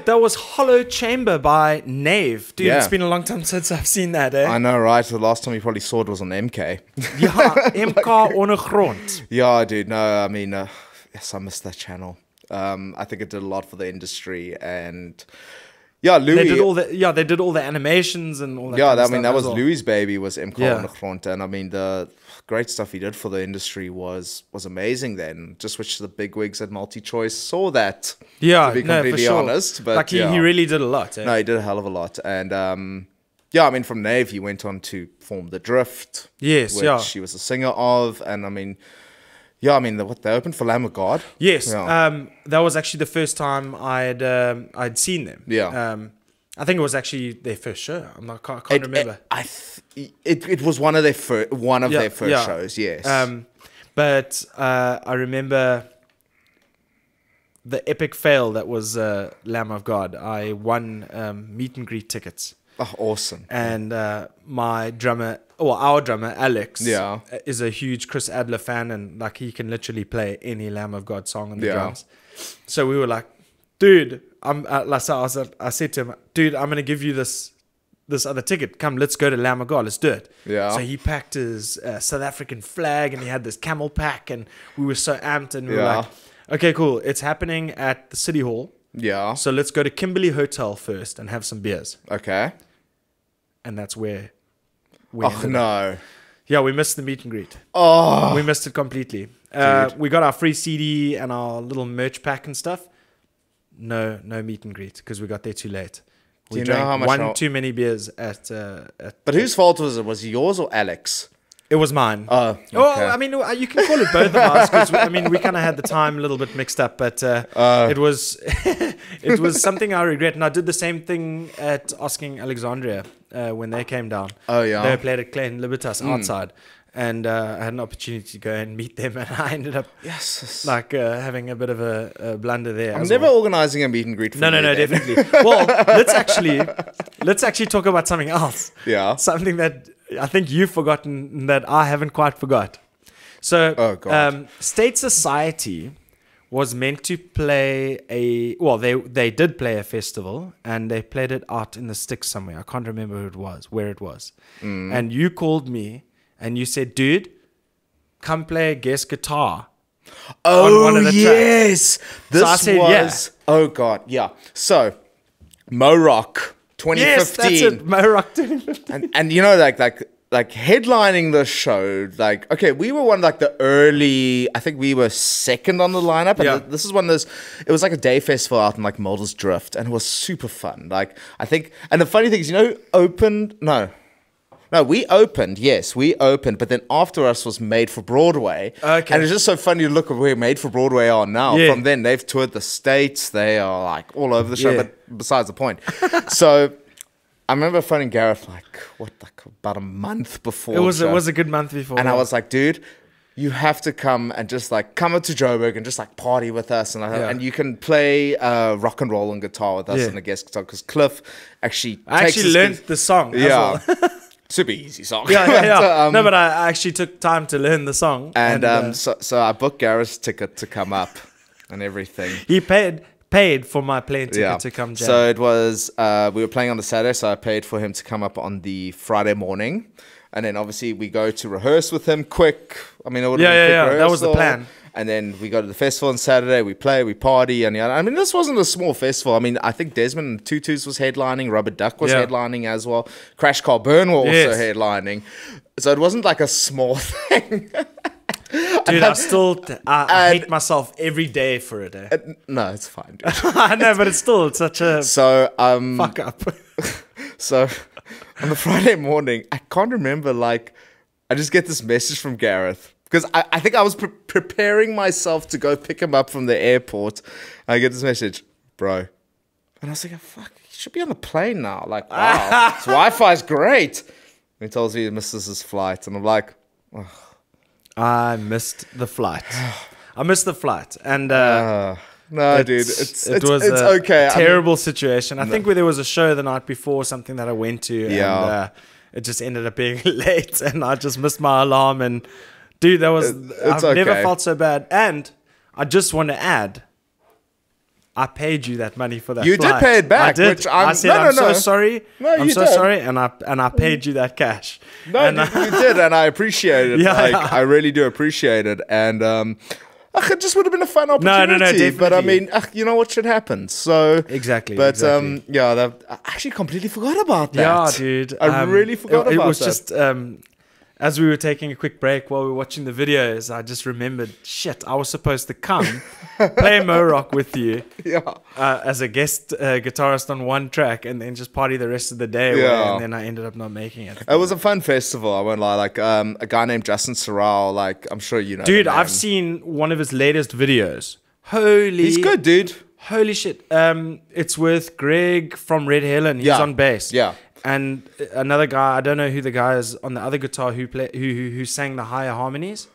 That was Hollow Chamber by Nave. Dude, It's been a long time *laughs* since I've seen that, eh? I know, right? The last time you probably saw it was on MK. *laughs* yeah, MK *laughs* Ondergrond. yeah, dude. No, I mean, uh, yes, I missed that channel. Um, I think it did a lot for the industry, and yeah, Louis. They did all the yeah, they did all the animations and all that. yeah, kind that, of I mean, that was well. Louis' baby was MK Yeah. on and I mean, the great stuff he did for the industry was was amazing. Then, just which the big wigs at MultiChoice saw that. Yeah, to be no, for completely sure. honest, but like he, yeah. he really did a lot. Eh? No, he did a hell of a lot, and um, yeah, I mean, from Nave he went on to form the Drift. Yes, which yeah. he was a singer of, and I mean, yeah, I mean, the, what they opened for Lamb of God. Yes, Yeah. um, that was actually the first time I'd um, I'd seen them. Yeah. um, I think it was actually their first show. I'm not, can't, can't It- remember. It, I th- it, it was one of their first one of Yeah, their first yeah. shows. Yes. Um, but uh, I remember the epic fail that was uh, Lamb of God. I won um, meet and greet tickets, oh, awesome. and uh, my drummer, or our drummer Alex, Yeah. is a huge Chris Adler fan, and like he can literally play any Lamb of God song on the Yeah. drums. So we were like, dude, I'm uh, like, I, was, I said to him, dude, I'm gonna give you this this other ticket. Come, let's go to God. Let's do it. Yeah. So he packed his uh, South African flag and he had this camel pack, and we were so amped, and we were like, okay, cool. It's happening at the city hall. Yeah. So let's go to Kimberley Hotel first and have some beers, Okay. and that's where. We Oh ended up. no. Yeah, we missed the meet and greet. Oh. We missed it completely. Uh, we got our free CD and our little merch pack and stuff. No, no meet and greet because we got there too late. Do We you know drank how much one I'll- too many beers at. Uh, at But whose fault was it? Was it yours or Alex? it was mine. Oh. Oh, okay. I mean, uh, you can call it both of us because I mean, we kind of had the time a little bit mixed up, but uh, *laughs* Uh. it was *laughs* it was something I regret. And I did the same thing at Asking Alexandria uh, when they came down. Oh, yeah. They played at Klein Libertas outside, and uh, I had an opportunity to go and meet them, *laughs* and I ended up Yes. like uh, having a bit of a, a blunder there. I'm never well. organizing a meet and greet. For No, no, me no, then. definitely. well, *laughs* let's actually let's actually talk about something else. Yeah. Something that I think you've forgotten that I haven't quite forgot. So, Oh, Um, State Society was meant to play a well, they they did play a festival and they played it out in the sticks somewhere. I can't remember who it was, where it was. Mm. And you called me and you said, "Dude, come play a guest guitar." Oh one of the tracks. yes, this So I said, yeah. was. Oh god, yeah. So, Mo Rock, 2015, Yes, that's it. Mo Rock 2015. and and you know like like like headlining the show. Like okay, we were one of, like the early. I think we were second on the lineup, and Yeah. th- this is one of those. It was like a day festival out in like Muldersdrift, and it was super fun. Like I think, and the funny thing is, you know, opened no. No, we opened, yes, we opened, but then after us was Made for Broadway. Okay. And it's just so funny to look at where Made for Broadway are now. Yeah. From then, they've toured the States. They are like all over the show, Yeah. but besides the point. *laughs* so I remember phoning Gareth like what, like about a month before. It was it was a good month before. and I was like, dude, you have to come and just like come up to Joburg and just like party with us, and I, Yeah. and you can play uh, rock and roll and guitar with us Yeah. on the guest guitar because Cliff actually I takes actually learned the song. yeah, well. *laughs* super easy song. yeah, yeah, *laughs* yeah. But, um, no, but I actually took time to learn the song. and um, uh, so so I booked Gareth's ticket to come up and everything. he paid paid for my plane ticket to come jam. So it was uh, we were playing on the Saturday, so I paid for him to come up on the Friday morning, and then obviously we go to rehearse with him quick. I mean, it would Yeah, have been yeah, quick yeah, that was the plan. And then we go to the festival on Saturday. We play, we party, and I mean, this wasn't a small festival. I mean, I think Desmond and Tutus was headlining, Rubber Duc was Yeah. headlining as well. Crash Car Burn were also Yes. headlining, so it wasn't like a small *laughs* thing. Dude, I *laughs* still I, I hate myself every day for it. Eh? no, it's fine, dude. *laughs* I know, but it's still it's such a So um, fuck up. So on the Friday morning, I can't remember, like, I just get this message from Gareth because I, I think I was pre- preparing myself to go pick him up from the airport. I get this message, bro. And I was like, fuck, he should be on the plane now. Like, *laughs* wow, his Wi Fi's great. And he tells me he misses his flight. And I'm like, I missed the flight. *sighs* I missed the flight, and uh, uh, no, dude, it's- it's, it it's, was it's a okay. I mean, terrible situation. I think where there was a show the night before, something that I went to, Yeah. and uh, it just ended up being *laughs* late, and I just missed my alarm. And dude, that was it's I've never felt so bad. And I just want to add. I paid you that money for that. You did pay it back, I did. which I'm- I said, no, no, I'm so sorry. No, I'm you so did. sorry, and I and I paid you that cash. No, and you, you did, and I appreciate it. *laughs* Yeah, like, yeah. I really do appreciate it. And um, ugh, it just would have been a fun opportunity. no, no, opportunity. But I mean, ugh, you know what should happen. So Exactly, But exactly. um, yeah, that, I actually completely forgot about that. Yeah, dude. I Um, really forgot it, about It It was that. just um, as we were taking a quick break while we were watching the videos, I just remembered, shit, I was supposed to come *laughs* play Mo Rock with you yeah. uh, as a guest uh, guitarist on one track, and then just party the rest of the day. away, Yeah. and then I ended up not making it. It was a fun festival. I won't lie. Like um, a guy named Justin Sorrell. Like I'm sure you know. Dude, I've seen one of his latest videos. Holy, He's good, dude. Holy shit! Um, it's with Greg from Red Helen. He's Yeah. on bass. Yeah. And another guy. I don't know who the guy is on the other guitar who play who who, who sang the higher harmonies.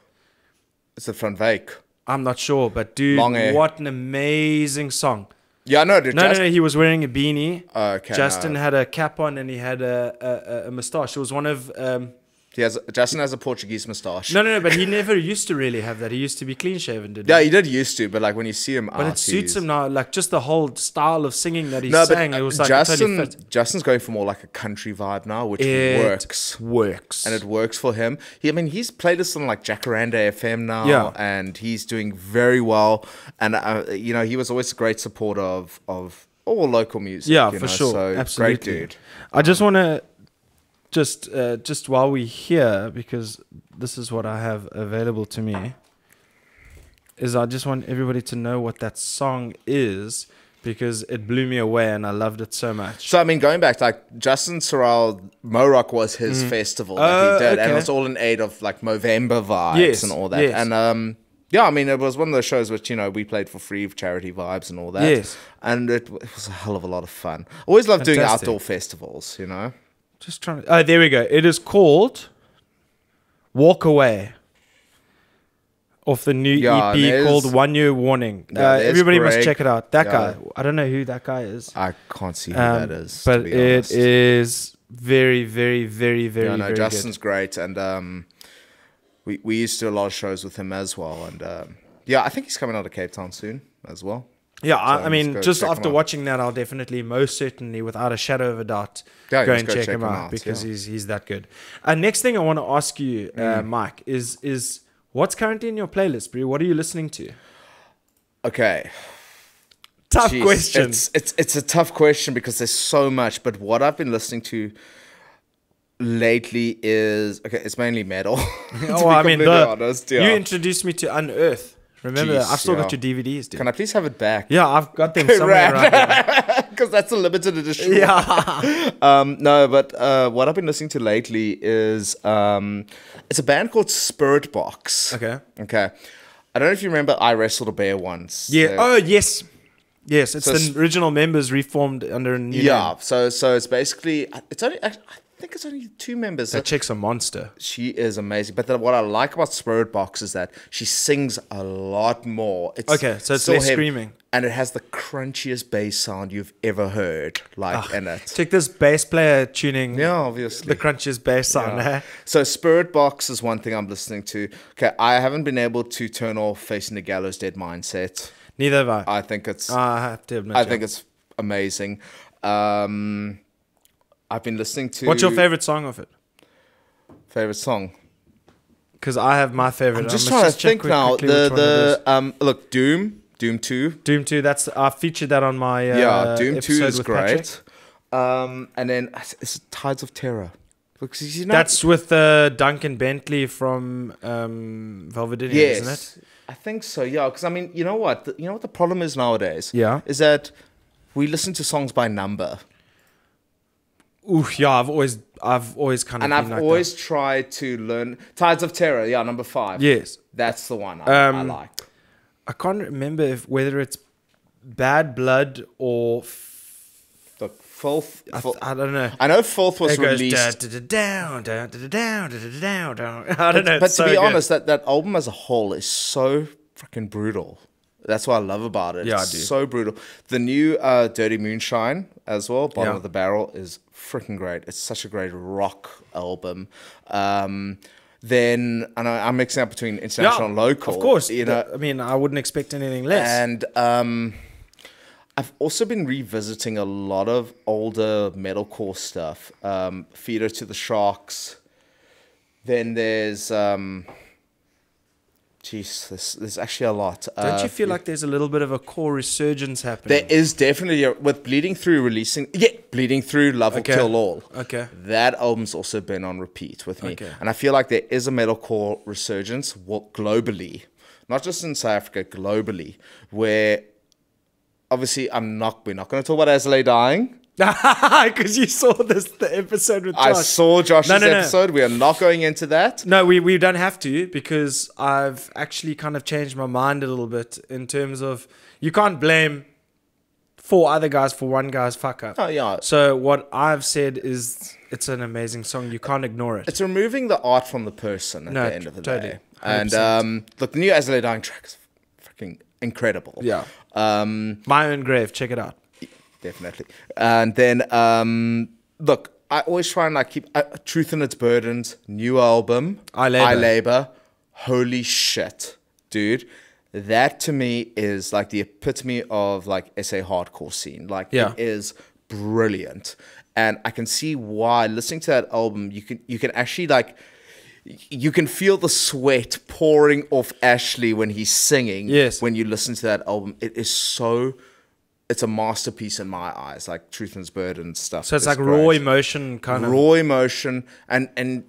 It's the Van Wyk. I'm not sure, but dude, Long what an amazing song! Yeah, no, dude. No, no, no, he was wearing a beanie. Okay, Justin no. had a cap on and he had a a, a, a mustache. It was one of um, He has Justin has a Portuguese moustache. no, no, no, but he never used to really have that. He used to be clean shaven, didn't Yeah, he? he did used to, but like when you see him But out, it suits him now. Like just the whole style of singing that he No, but sang. uh, it was like Justin. totally. Justin's going for more like a country vibe now, which It works. Works. and it works for him. He, I mean, he's played this on like Jacaranda FM now, Yeah. and he's doing very well. And uh, you know, he was always a great supporter of of all local music. yeah, you for know, sure. So Absolutely. great dude. I just want to just uh, just while we're here because this is what I have available to me is I just want everybody to know what that song is because it blew me away and I loved it so much. So I mean, going back, like Justin Sorrell, Morok was his festival that Oh, he did, and okay. it was all in aid of like Movember vibes Yes, and all that. yes. And um, yeah, I mean, it was one of those shows which you know we played for free, charity vibes and all that. Yes. and it, it was a hell of a lot of fun. Always love doing outdoor festivals, you know. Just trying to Oh, there we go. It is called Walk Away. Off the new Yeah, EP called One Year Warning. Uh, everybody must check it out. That Yeah. guy. I don't know who that guy is. I can't see who Um, that is, but it honest. is very, very, very, very, yeah, no, very Justin's good. great, and um, we we used to do a lot of shows with him as well, and um, yeah, I think he's coming out of Cape Town soon as well. Yeah, So I, I mean, just after watching that, I'll definitely, most certainly, without a shadow of a doubt, Yeah, go and check, check him him out out, because yeah. he's he's that good. Uh, next thing I want to ask you, uh, Mm. Mike, is is what's currently in your playlist, Brie? What are you listening to? Okay, Tough Jeez, question. It's it's it's a tough question because there's so much, but what I've been listening to lately is okay. It's mainly metal. *laughs* oh, I mean, the, honest, you introduced me to Unearth. Remember, Jeez, I've still got your DVDs, dude. Can I please have it back? yeah, I've got them *laughs* somewhere around. *laughs* Because that's a limited edition. Yeah. *laughs* Um, no, but uh, what I've been listening to lately is um, it's a band called Spiritbox. Okay. Okay. I don't know if you remember I Wrestled a Bear once. Yeah. The- Oh, yes. Yes, it's So the original members reformed under a new yeah. name. So so it's basically it's only I think it's only two members. That chick's a monster. She is amazing. But then what I like about Spiritbox is that she sings a lot more. It's Okay, so it's less screaming. And it has the crunchiest bass sound you've ever heard, like in it. Check this bass player tuning. Yeah, obviously. The crunchiest bass sound. Yeah. So Spiritbox is one thing I'm listening to. Okay, I haven't been able to turn off Facing the Gallows Dead mindset. Neither have I. I think it's I have to admit. I yeah. think it's amazing. Um, I've been listening to What's your favorite song of it? favorite song? Because I have my favorite. I'm just I trying must to think quick- now. The which one it is. the um look Doom Doom Two. Doom Two. That's I featured that on my uh, yeah, Doom Two is great. Um, and then it's Tides of Terror. Because you know, That's with uh, Duncan Bentley from um, Velveteen, yes, isn't it? I think so. Yeah, because I mean, you know what? The, you know what the problem is nowadays. Yeah. is that we listen to songs by number, Ooh, yeah. I've always, I've always kind of. and I've like always tried to learn Tides of Terror. Yeah, number five. Yes. that's the one I, I Um, like. I can't remember if whether it's Bad Blood or The filth. I, Fil- I don't know. I know filth was It goes released. down, down, down, da- down, down. *laughs* I don't know. but to so be good. honest, that, that album as a whole is so freaking brutal. That's what I love about it. Yeah, I it's do. so brutal. The new uh, Dirty Moonshine as well, Bottom Yeah. of the Barrel, is freaking great. It's such a great rock album. Um, then, and I, I'm mixing up between international and local. Of course. you know, I mean, I wouldn't expect anything less. and um, I've also been revisiting a lot of older metalcore stuff. Um, Feed Her to the Sharks. Then there's, um, jeez, there's, there's actually a lot. Don't Uh, you feel like there's a little bit of a core resurgence happening? there is definitely a, with Bleeding Through releasing, yeah, Bleeding Through, Love Okay. Will Kill All. Okay. That album's also been on repeat with me, Okay. and I feel like there is a metalcore resurgence globally, not just in South Africa, globally, where obviously I'm not. We're not going to talk about As I Lay Dying. *laughs* Because you saw this the episode with Josh. I saw Josh's No, no, no. episode. We are not going into that. No, we, we don't have to because I've actually kind of changed my mind a little bit in terms of you can't blame four other guys for one guy's fuck up. Oh yeah, So what I've said is it's an amazing song. You can't ignore it. it's removing the art from the person at No, the end of the totally. day. And 100%. um, look, the new As I Lay Dying track is freaking incredible. Yeah. Um, My own grave. Check it out. definitely. And then, um, look, I always try and like keep uh, Truth and Its Burdens, new album. I Labour. I Labor. Holy shit, dude. That to me is like the epitome of like SA hardcore scene. Like Yeah. it is brilliant. And I can see why listening to that album, you can you can actually like you can feel the sweat pouring off Ashley when he's singing. Yes. When you listen to that album, it is so. It's a masterpiece in my eyes, like Truth and Its Burden and stuff. So it's like great. raw emotion kind of. raw emotion, and and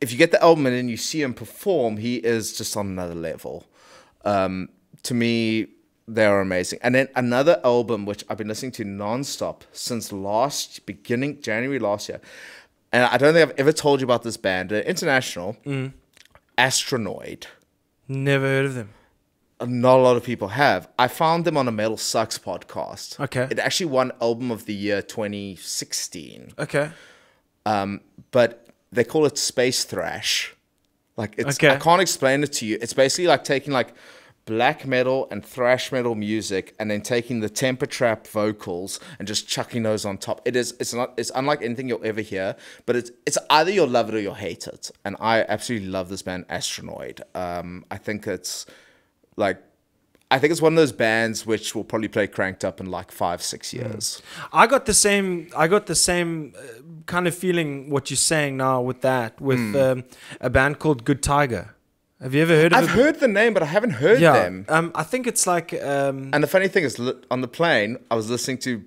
if you get the album and then you see him perform, he is just on another level. Um, to me, they are amazing. And then another album which I've been listening to nonstop since last beginning January last year, and I don't think I've ever told you about this band. They're international, Mm. Astronoid. Never heard of them. Not a lot of people have. I found them on a Metal Sucks podcast. Okay. It actually won Album of the Year 2016. Okay. Um, but they call it space thrash. Like it's Okay. I can't explain it to you. It's basically like taking like black metal and thrash metal music and then taking the temper trap vocals and just chucking those on top. It is it's not it's unlike anything you'll ever hear, but it's it's either you'll love it or you'll hate it. And I absolutely love this band Astronoid. Um, I think it's like I think it's one of those bands which will probably play cranked up in like five, six Hmm. years. I got the same. I got the same uh, kind of feeling. What you're saying now with that, with Hmm. um, a band called Good Tiger. Have you ever heard of I've it? heard the name, but I haven't heard yeah. them. Um, I think it's like. Um, And the funny thing is, on the plane, I was listening to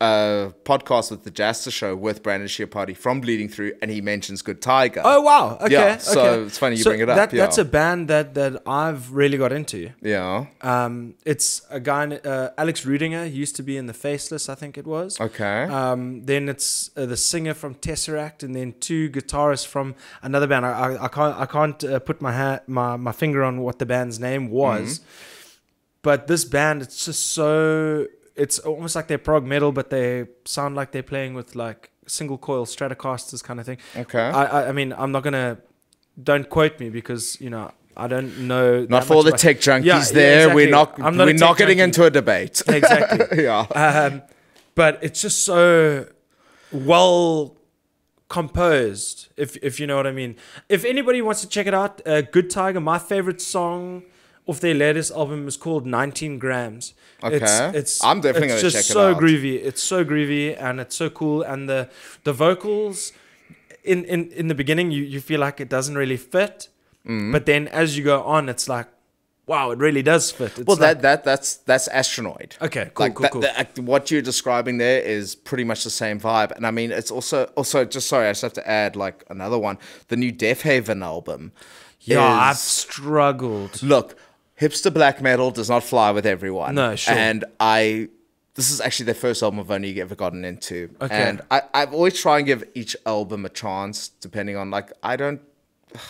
a podcast with the Jasta Show with Brandan Schieppati from Bleeding Through, and he mentions Good Tiger. oh wow! Okay. Yeah, so okay. it's funny you So bring it up, That, That's a band that that I've really got into. yeah. Um, it's a guy, uh, Alex Rudinger, used to be in the Faceless, I think it was. Okay. Um, then it's uh, the singer from Tesseract, and then two guitarists from another band. I, I, I can't I can't uh, put my, ha- my my finger on what the band's name was, Mm-hmm. but this band it's just so it's almost like they're prog metal, but they sound like they're playing with like single coil Stratocasters kind of thing. Okay. I, I I mean I'm not gonna don't quote me because you know I don't know not for all the about- tech junkies Yeah, yeah, there. We're not. Not we're not getting junkie. into a debate. *laughs* exactly. yeah. um, but it's just so well composed if if you know what i mean if anybody wants to check it out uh, good tiger my favorite song off their latest album is called 19 grams Okay. it's I'm definitely it's gonna check it so out. It's so groovy it's so groovy and it's so cool and the the vocals in in in the beginning you you feel like it doesn't really fit Mm. but then as you go on it's like wow it really does fit it's Well, like, that that that's that's astronoid. Okay, cool, like cool, that- cool. that- what you're describing there is pretty much the same vibe, and I mean, it's also also just sorry, I just have to add like another one. The new Deafheaven album. yeah i've struggled look, hipster black metal does not fly with everyone. No, sure. And I, this is actually the first album I've only ever gotten into. Okay. And I, I've always try and give each album a chance, depending on like I don't. *sighs*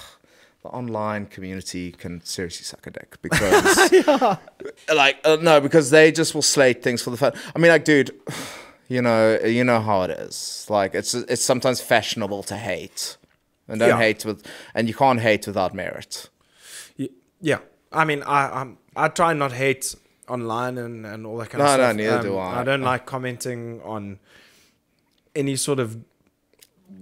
The online community can seriously suck a dick because, *laughs* like, uh, no, because they just will slate things for the fun. I mean, like, dude, *sighs* you know, you know how it is. Like, it's it's sometimes fashionable to hate, and don't Yeah. hate with, and you can't hate without merit. Yeah, I mean, I I'm, I try not hate online and, and all that kind No, of no, stuff. Um, neither do I. I don't like commenting on any sort of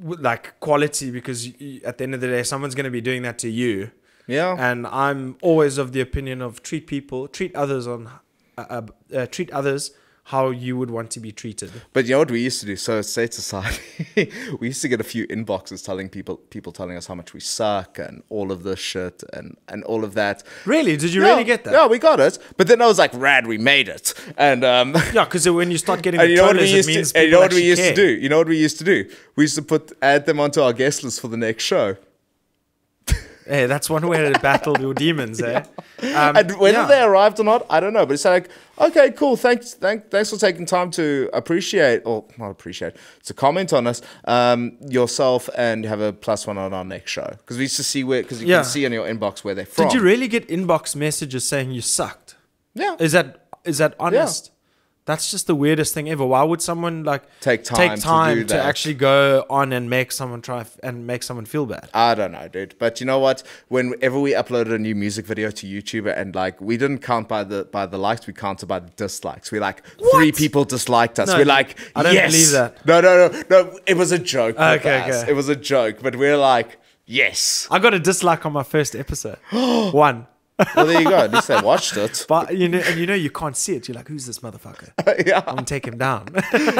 like quality because you, at the end of the day, someone's going to be doing that to you. Yeah. And I'm always of the opinion of treat people, treat others on, uh, uh, uh, treat others how you would want to be treated. But you know what we used to do? So at State Society, we used to get a few inboxes telling people people telling us how much we suck and all of this shit and, and all of that. Really? Did you yeah, really get that? Yeah, we got it. But then I was like, rad, we made it. And um *laughs* Yeah, because when you start getting and you know what we it used means to and you know what we used to do? You know what we used to do? We used to put add them onto our guest list for the next show. *laughs* Hey, that's one way to battle your demons, *laughs* eh? Um, and whether yeah. they arrived or not, I don't know. But it's like, okay, cool. Thanks, thank, thanks for taking time to appreciate, or not appreciate, to comment on us um, yourself, and have a plus one on our next show because we used to see where because you Yeah. can see in your inbox where they're from. Did you really get inbox messages saying you sucked? yeah. Is that is that honest? That's just the weirdest thing ever. Why would someone like Take time take to time do to, actually go on and make someone try and make someone feel bad? I don't know, dude. But you know what? Whenever we uploaded a new music video to YouTube, and like we didn't count by the by the likes, we counted by the dislikes. We like three people disliked us. No, we're like, I don't yes. believe that. No, no, no, no. It was a joke. with Okay, us. okay. It was a joke, but we're like, yes. I got a dislike on my first episode. *gasps* One. Well, there you go. At least they watched it. *laughs* But you know and you know you can't see it. You're like, who's this motherfucker? *laughs* yeah. I'm gonna take him down. *laughs*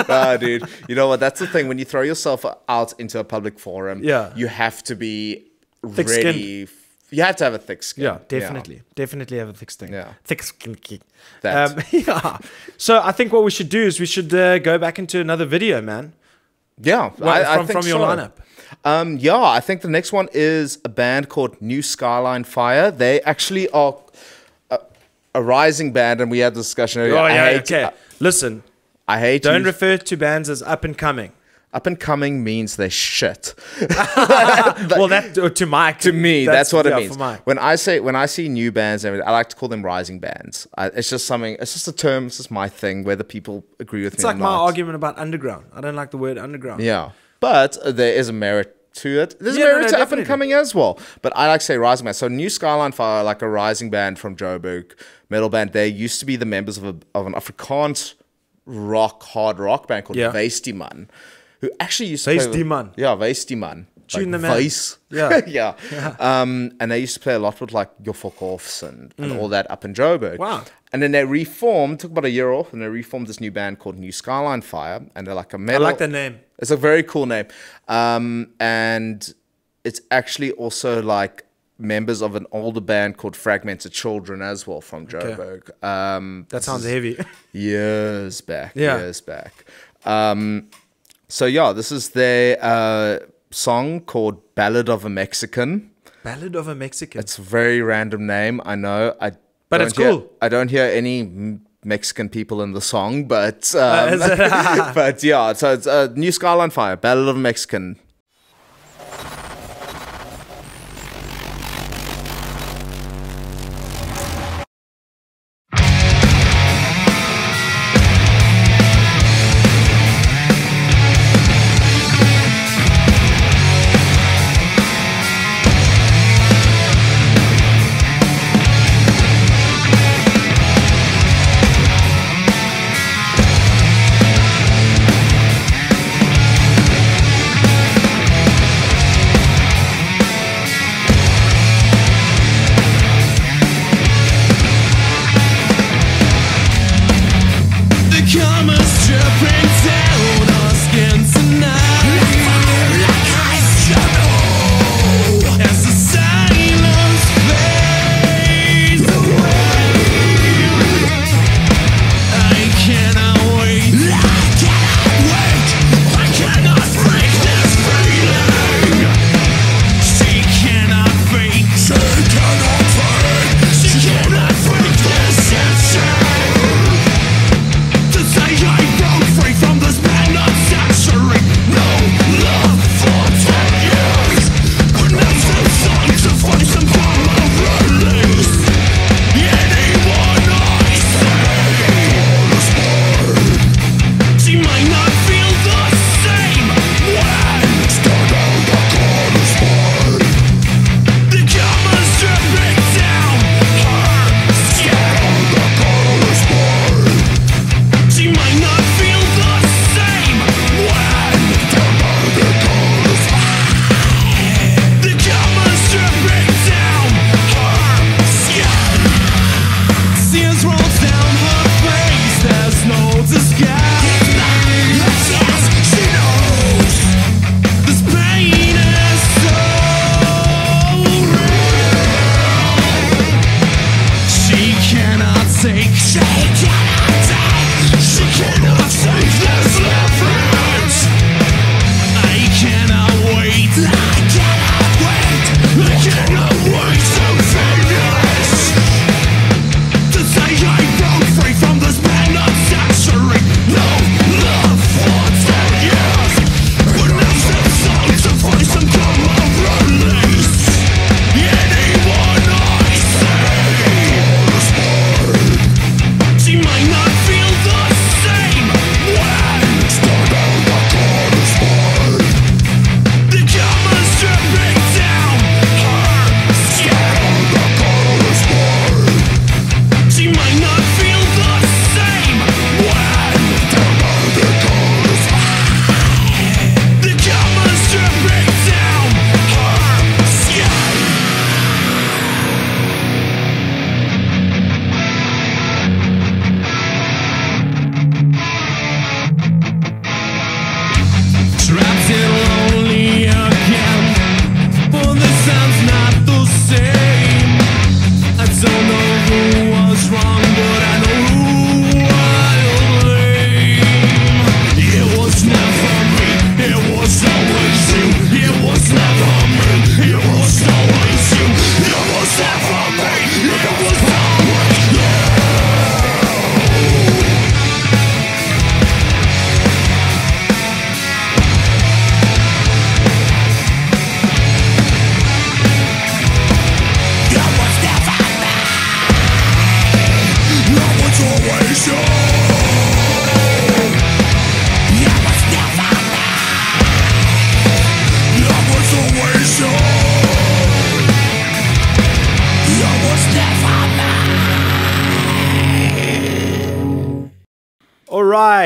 ah, dude. You know what? That's the thing. When you throw yourself out into a public forum, Yeah. you have to be Thick-skinned. ready. You have to have a thick skin. yeah, definitely. Definitely have a thick skin. Yeah. Thick skin. That. Um, yeah. So I think what we should do is we should uh, go back into another video, man. Yeah. Well, I, I from think from your so. lineup. Um, yeah, I think the next one is a band called New Skyline Fire. They actually are a, a rising band, and we had the discussion earlier. Oh I yeah. hate, okay. Listen, I hate don't use- refer to bands as up and coming. Up and coming means they're shit. *laughs* *laughs* well, that to Mike. to me, that's, what yeah, it means. When I say when I see new bands, I like to call them rising bands. I, it's just something. It's just a term. It's just my thing. Whether people agree with It's me it's like my argument about underground. I don't like the word underground. Yeah, but there is a merit to it. There's Yeah, a no, merit no, to up and coming as well. But I like to say rising band. So New Skyline Fire, like a rising band from Joburg, metal band. They used to be the members of a, of an Afrikaans rock hard rock band called Yeah. Weestiman, who actually used to play with-. Yeah, Weestiman. Tune like them out. Weiss. *laughs* Yeah. yeah. Um, and they used to play a lot with like your fuck offs and, and all that up in Joburg. Mm. Wow. And then they reformed, took about a year off, and they reformed this new band called New Skyline Fire. And they're like a metal. I like the name. It's a very cool name. Um, and it's actually also like members of an older band called Fragmented Children as well from Joburg. Um, That sounds heavy. *laughs* years back. Yeah. Years back. Um, so yeah, this is their uh, song called "Ballad of a Mexican." Ballad of a Mexican. It's a very random name, I know. I But it's hear- cool. I don't hear any Mexican people in the song, but um, *laughs* but yeah. So it's uh, New Skyline Fire, "Ballad of a Mexican."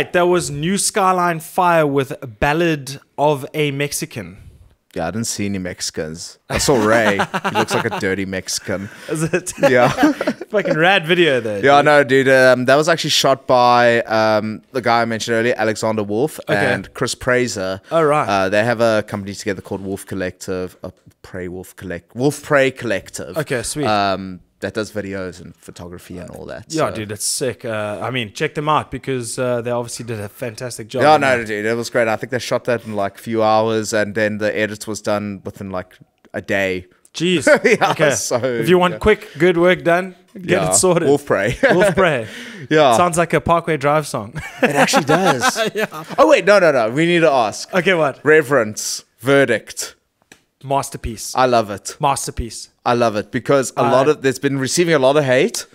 Right, that was New Skyline Fire with Ballad of a Mexican. Yeah, I didn't see any Mexicans. I saw Ray. he looks like a dirty Mexican. *laughs* Is it? Yeah. *laughs* Fucking rad video though. Yeah, I no, dude. Um, that was actually shot by um, the guy I mentioned earlier, Alexander Wolf, Okay. and Chris Prazer. Oh, right. Uh, they have a company together called Wolf Collective, uh, Prey Wolf Collect, Wolf Prey Collective. Okay, sweet. Um, that does videos and photography and all that. Yeah, so- dude, that's sick. Uh, I mean, check them out because uh, they obviously did a fantastic job. Yeah, no, that. dude, it was great. I think they shot that in like a few hours, and then the edit was done within like a day. Jeez. *laughs* Yeah, okay. so, if you want yeah. quick, good work done, get yeah, it sorted. Wolf Prey. Wolf Prey. yeah, Sounds like a Parkway Drive song. *laughs* it actually does. *laughs* yeah. Oh wait, no, no, no. We need to ask. okay, what? Reverence verdict. Masterpiece. I love it. Masterpiece. I love it because a lot of there's been receiving a lot of hate.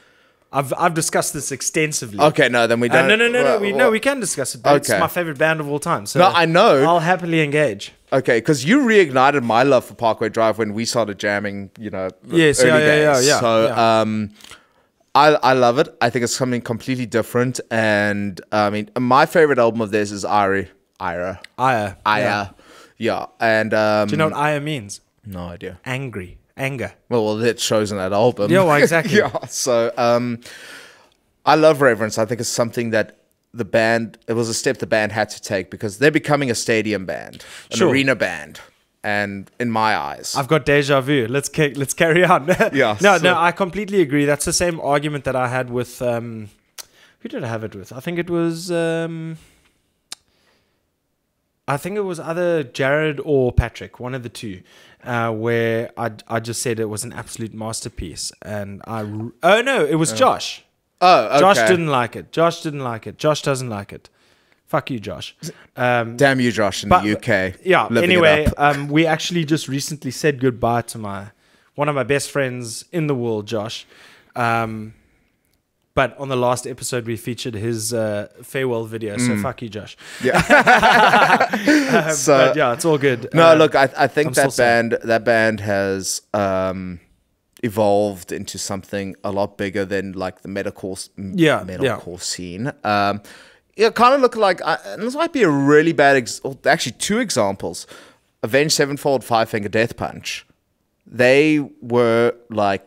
I've I've discussed this extensively. Okay, no, then we Uh, don't. no, no, no, no. well, We, well, no, we can discuss it. But It's Okay. my favorite band of all time. So No, I know. I'll happily engage. Okay, because you reignited my love for Parkway Drive when we started jamming. You know, Yes, early yeah, yeah, yeah, yeah, So, yeah. um, I I love it. I think it's something completely different. And I mean, my favorite album of theirs is Ira. Ira. Aya. Aya. Yeah. Yeah. And um, Do you know what Aya means? no idea. Angry. Anger. Well, well, that shows in that album. Yeah, well, exactly. *laughs* yeah. So, um, I love Reverence. I think it's something that the band. It was a step the band had to take because they're becoming a stadium band, an Sure. arena band, and in my eyes, I've got deja vu. Let's ca- let's carry on. *laughs* Yeah, No, so- no, I completely agree. That's the same argument that I had with um, who did I have it with? I think it was um, I think it was either Jared or Patrick, one of the two, uh, where I I just said it was an absolute masterpiece, and I oh no, it was Josh. oh, okay. Josh didn't like it. Josh didn't like it. Josh doesn't like it. Fuck you, Josh. Um, Damn you, Josh, in but- the UK. yeah. Anyway, um, we actually just recently said goodbye to my one of my best friends in the world, Josh. Um, but on the last episode, we featured his uh, farewell video. Mm. So fuck you, Josh. yeah. *laughs* Um, *laughs* So- but yeah, it's all good. No, Uh, look, I, I think I'm that sad. band that band has um, evolved into something a lot bigger than like the metalcore Yeah, metalcore scene. Um, yeah, kind of look like this might be a really bad. Ex- actually, two examples: Avenged Sevenfold, Five Finger Death Punch. They were like.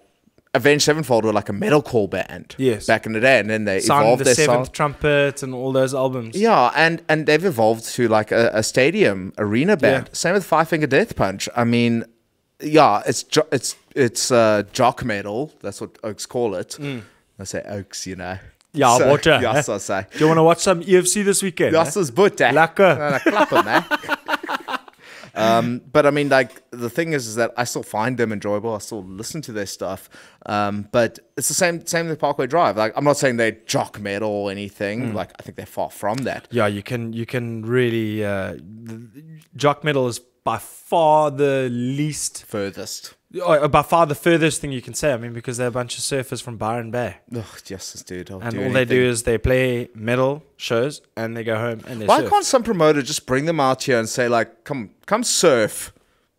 Avenged Sevenfold were like a metalcore band Yes. back in the day, and then they evolved the their Seventh sound. Trumpet and all those albums. Yeah, and and they've evolved to like a, a stadium arena band. Yeah. Same with Five Finger Death Punch. I mean, yeah, it's jo- it's it's uh, jock metal. That's what Oaks call it. I say Oaks, you know. Mm. Ja, so, water, *laughs* hè? so say. Do you want to watch some EFC this weekend? Das eh? is butter. Lekker. Dan klappen, hè. Um, but I mean, like the thing is, is that I still find them enjoyable. I still listen to their stuff. Um, but it's the same same with Parkway Drive. Like I'm not saying they're jock metal or anything. Like I think they're far from that. Yeah, you can you can really uh, the, jock metal is by far the least, Furthest. Or by far the furthest thing you can say. I mean, because they're a bunch of surfers from Byron Bay, Ugh, Jesus, dude. I'll and do all they do is they play metal shows and they go home and they Why surf. can't some promoter just bring them out here and say like, come come surf,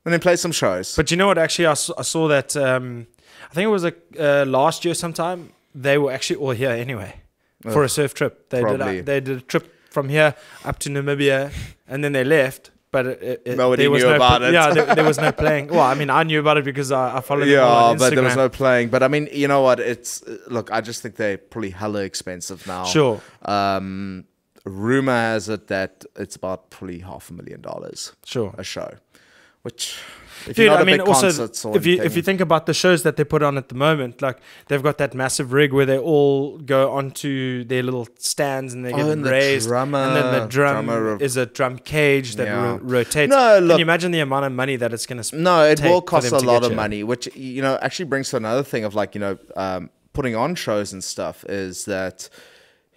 and then play some shows? But you know what? Actually, I saw, I saw that. Um, I think it was like uh, last year sometime. They were actually all here anyway for a surf trip. They probably. did. A, they did a trip from here up to Namibia, and then they left. But it, it, Nobody there was knew no about it. Yeah, there, there was no *laughs* playing. Well, I mean, I knew about it because I, I followed yeah, on but there was no playing. But I mean, you know what? It's uh, look. I just think they're probably hella expensive now. Sure. Um, rumor has it that it's about probably half a million dollars Sure. a show, which if Dude, I mean, also if you if you think about the shows that they put on at the moment, like they've got that massive rig where they all go onto their little stands and they get Oh, and the raised, and then the drummer- drum drummer- is a drum cage that Yeah. ro- rotates. No, look, Can you imagine the amount of money that it's going to? No, it will cost a lot of here. money, which you know actually brings to another thing of like you know um, putting on shows and stuff is that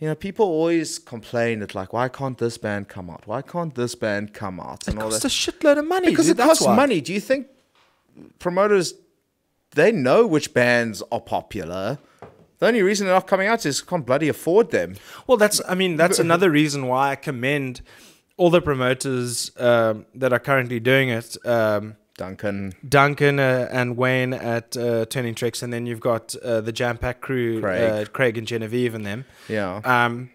you know people always complain that like why can't this band come out? Why can't this band come out? It And all costs that a shitload of money because dude, it costs why. money. Do you think promoters they know which bands are popular? The only reason they're not coming out is can't bloody afford them. Well, that's I mean that's *laughs* another reason why I commend all the promoters um, that are currently doing it. Um, Duncan, Duncan uh, and Wayne at uh, Turning Tricks, and then you've got uh, the Jam Pack crew, Craig. Uh, Craig and Genevieve, and them. yeah, Um,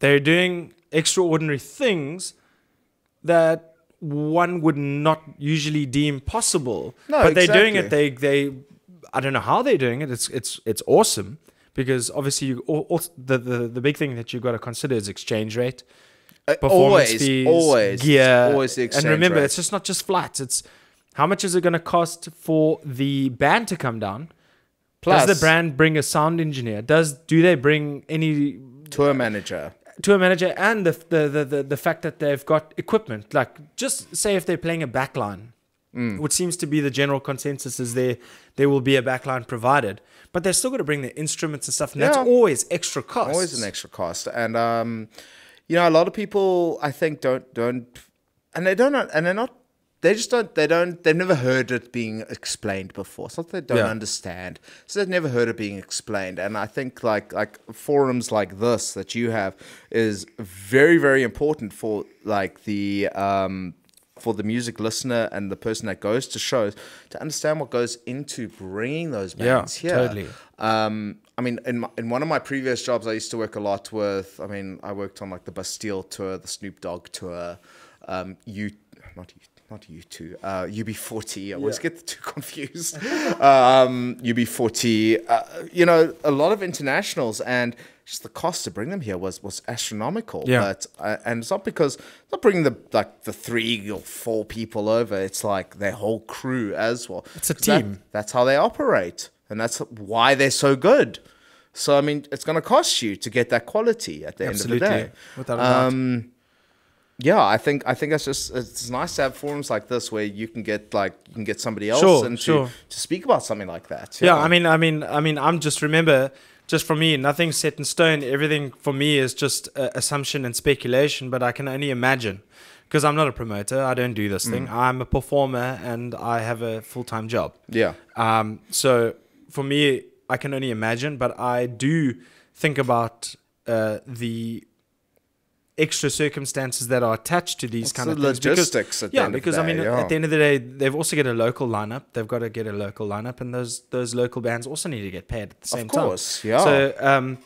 they're doing extraordinary things that one would not usually deem possible. No, but they're doing it. They they I don't know how they're doing it. It's it's it's awesome because obviously you al- also, the, the the big thing that you've got to consider is exchange rate Uh, performance always, fees, always, gear, always the and remember, rate. it's just not just flights. It's how much is it going to cost for the band to come down? Plus, Does the brand bring a sound engineer? Does do they bring any tour manager. tour manager and the the, the the the fact that they've got equipment? Like just say if they're playing a backline, Mm. which seems to be the general consensus is there there will be a backline provided, but they're still going to bring the instruments and stuff, and that's always extra cost. always an extra cost and um you know a lot of people i think don't don't and they don't and they're not they just don't they don't they've never heard it being explained before it's not that they don't Yeah. understand so they've never heard it being explained and i think like like forums like this that you have is very very important for like the um for the music listener and the person that goes to shows to understand what goes into bringing those Yeah, here totally. um, I mean, in my, in one of my previous jobs, I used to work a lot with. I mean, I worked on like the Bastille tour, the Snoop Dogg tour, um, U, not U, not U two, uh, UB forty. I always get two *laughs* confused. um, UB forty. Uh, you know, a lot of internationals and. Just the cost to bring them here was was astronomical. Yeah. But uh, and it's not because it's not bringing the like the three or four people over. It's like their whole crew as well. It's a 'Cause that- team. that's how they operate, and that's why they're so good. So I mean, it's going to cost you to get that quality at the Absolutely, end of the day. without a doubt. Um, yeah, I think I think that's just it's nice to have forums like this where you can get like you can get somebody else Sure, and sure. to, to speak about something like that. Yeah, I mean, I mean, I mean, I'm just remember, just for me, nothing's set in stone. Everything for me is just uh, assumption and speculation. But I can only imagine, because I'm not a promoter. I don't do this Mm. thing. I'm a performer and I have a full time job. yeah, Um, so for me, I can only imagine. But I do think about uh, the extra circumstances that are attached to these It's kind the of things. because- logistics at the yeah, end of the because I mean, at- yeah. at the end of the day, they've also got a local lineup. They've got to get a local lineup, and those those local bands also need to get paid at the same time. Of course, time. yeah. So um,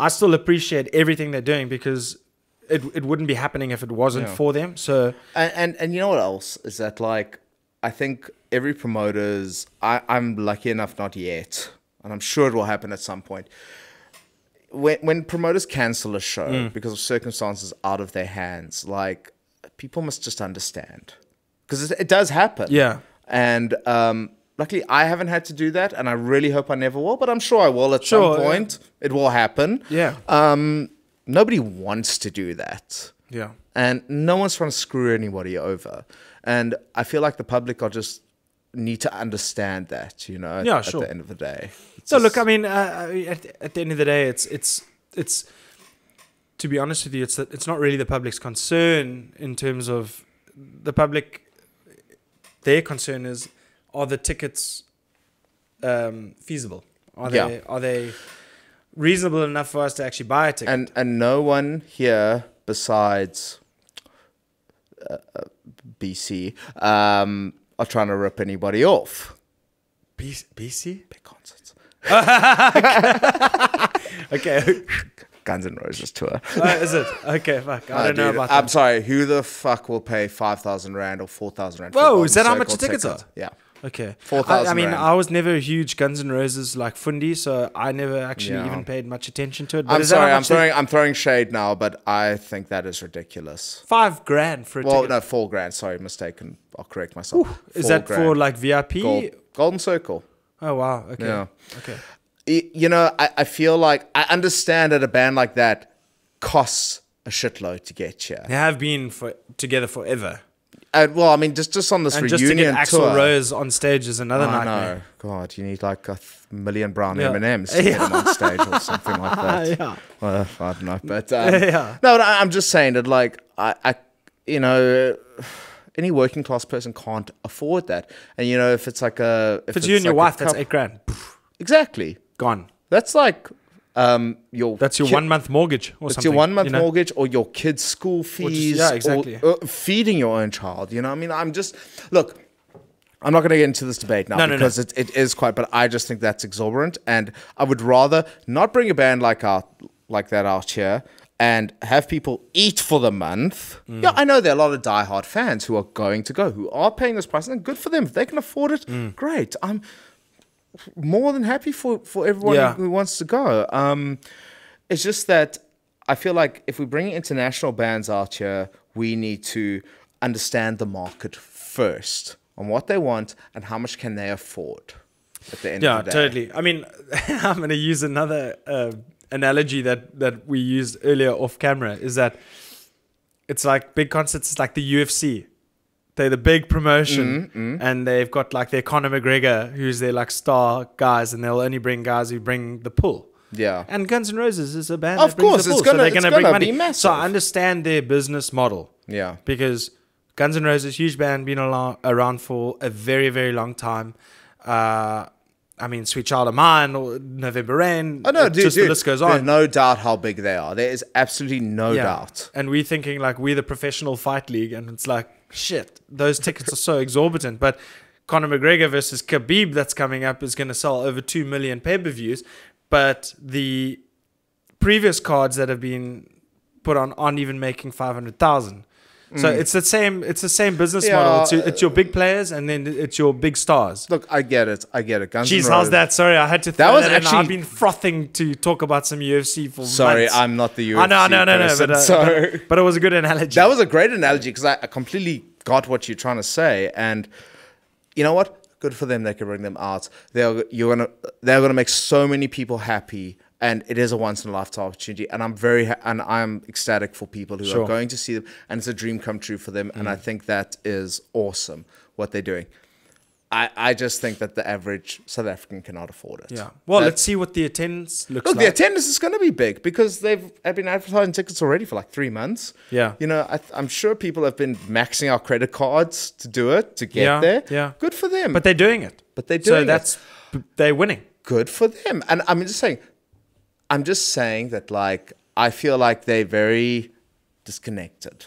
I still appreciate everything they're doing because it it wouldn't be happening if it wasn't Yeah. for them. So and, and and you know what else is that like I think every promoter's I, I'm lucky enough not yet, and I'm sure it will happen at some point. When when promoters cancel a show Mm. because of circumstances out of their hands, like people must just understand because it, it does happen. Yeah. and um, luckily I haven't had to do that, and I really hope I never will. But I'm sure I will at Sure, some yeah. point. It will happen. yeah, Um, nobody wants to do that. yeah, and no one's trying to screw anybody over. And I feel like the public are just need to understand that, you know, at, Yeah, at sure. the end of the day. It's So look, I mean, uh, at, at the end of the day, it's it's it's to be honest with you, it's it's not really the public's concern in terms of the public. Their concern is, are the tickets um, feasible? Are Yeah. they are they reasonable enough for us to actually buy a ticket? and and no one here besides uh, uh, BC um, are trying to rip anybody off. B- BC? Big concerts. *laughs* Okay, Guns N' Roses tour. uh, is it okay? Fuck, I don't know about I'm sorry. Who the fuck will pay five thousand rand or four thousand rand? for Whoa, is that how much the tickets are? Yeah. Okay. 4,000 I, I mean, rand. I was never a huge Guns N' Roses like fundy, so I never actually Yeah. even paid much attention to it. But I'm is that how sorry. I'm much they- throwing. I'm throwing shade now, but I think that is ridiculous. Five grand for a Well, ticket. no, four grand. Sorry, mistaken. I'll correct myself. Is Four that for like VIP? Gold, Golden Circle? Oh wow. Okay. Yeah. Okay. Y- You know, I, I feel like I understand that a band like that costs a shitload to get here. They have been for together forever, Uh, well, I mean, just just on this and just to reunion get Axl tour. Rose on stage is another I nightmare. know. God, you need like a th- million brown Yeah. M and M's to *laughs* get them on stage or something like that. *laughs* yeah. Well, I don't know, but *laughs* um, Yeah. no, but I- I'm just saying that, like, I, I, you know, any working class person can't afford that, and you know, if it's like a, If it's you and your like a wife, that's eight grand exactly. gone. That's like, um, your That's your one month mortgage or It's something. your one month you know? mortgage or your kid's school fees. yeah, or, exactly. uh, feeding your own child. You know, I mean, I'm just look. I'm not going to get into this debate now No, no, no. because It, it is quite, but I just think that's exorbitant, and I would rather not bring a band like out like that out here and have people eat for the month. Mm. Yeah, I know there are a lot of diehard fans who are going to go, who are paying this price, and good for them. If they can afford it, Mm. great. I'm more than happy for for everyone Yeah. who wants to go. Um, it's just that I feel like if we bring international bands out here, we need to understand the market first on what they want and how much can they afford. At the end Yeah, of the day. totally. I mean, *laughs* I'm going to use another uh, analogy that that we used earlier off camera. Is that it's like big concerts. It's like the UFC. They're the big promotion, Mm-hmm, and they've got like their Conor McGregor, who's their like star guys, and they'll only bring guys who bring the pull. Yeah. And Guns N' Roses is a band. Of course, the it's gonna- so they're it's going to bring money. So I understand their business model Yeah. because Guns N' Roses, huge band, been around for a very, very long time. Uh, I mean, Sweet Child of Mine or November Rain. Oh no, dude, just dude, the list goes There's on. no doubt how big they are. There is absolutely no Yeah. doubt. And we're thinking like we're the professional fight league, and it's like shit. Those tickets are so *laughs* exorbitant. But Conor McGregor versus Khabib that's coming up is going to sell over two million pay per views. But the previous cards that have been put on aren't even making five hundred thousand. So it's the same. It's the same business Mm. Yeah. model. It's your, it's your big players, and then it's your big stars. Look, I get it. I get it. Guns Jeez, how's that? Sorry, I had to. That that was was actually. I've been frothing to talk about some UFC for Sorry, months. I'm not the UFC I know, no, no, no, but, uh, *laughs* so- but but it was a good analogy. That was a great analogy because I I completely got what you're trying to say, and you know what? Good for them. They can bring them out. They're you're gonna they're gonna make so many people happy, and it is a once in a lifetime opportunity. And I'm very and I'm ecstatic for people who Sure. Mm. are going to see them, and it's a dream come true for them. And I think that is awesome what they're doing. I, I just think that the average South African cannot afford it. Yeah. Well, let's see what the attendance looks like. Look, like. the attendance is going to be big because they've have been advertising tickets already for like three months. Yeah. you know, I, I'm sure people have been maxing out credit cards to do it to get Yeah, there. yeah. good for them. but they're doing it. But they're doing it. So that's they're winning. good for them. And I'm just saying, I'm just saying that like I feel like they're very disconnected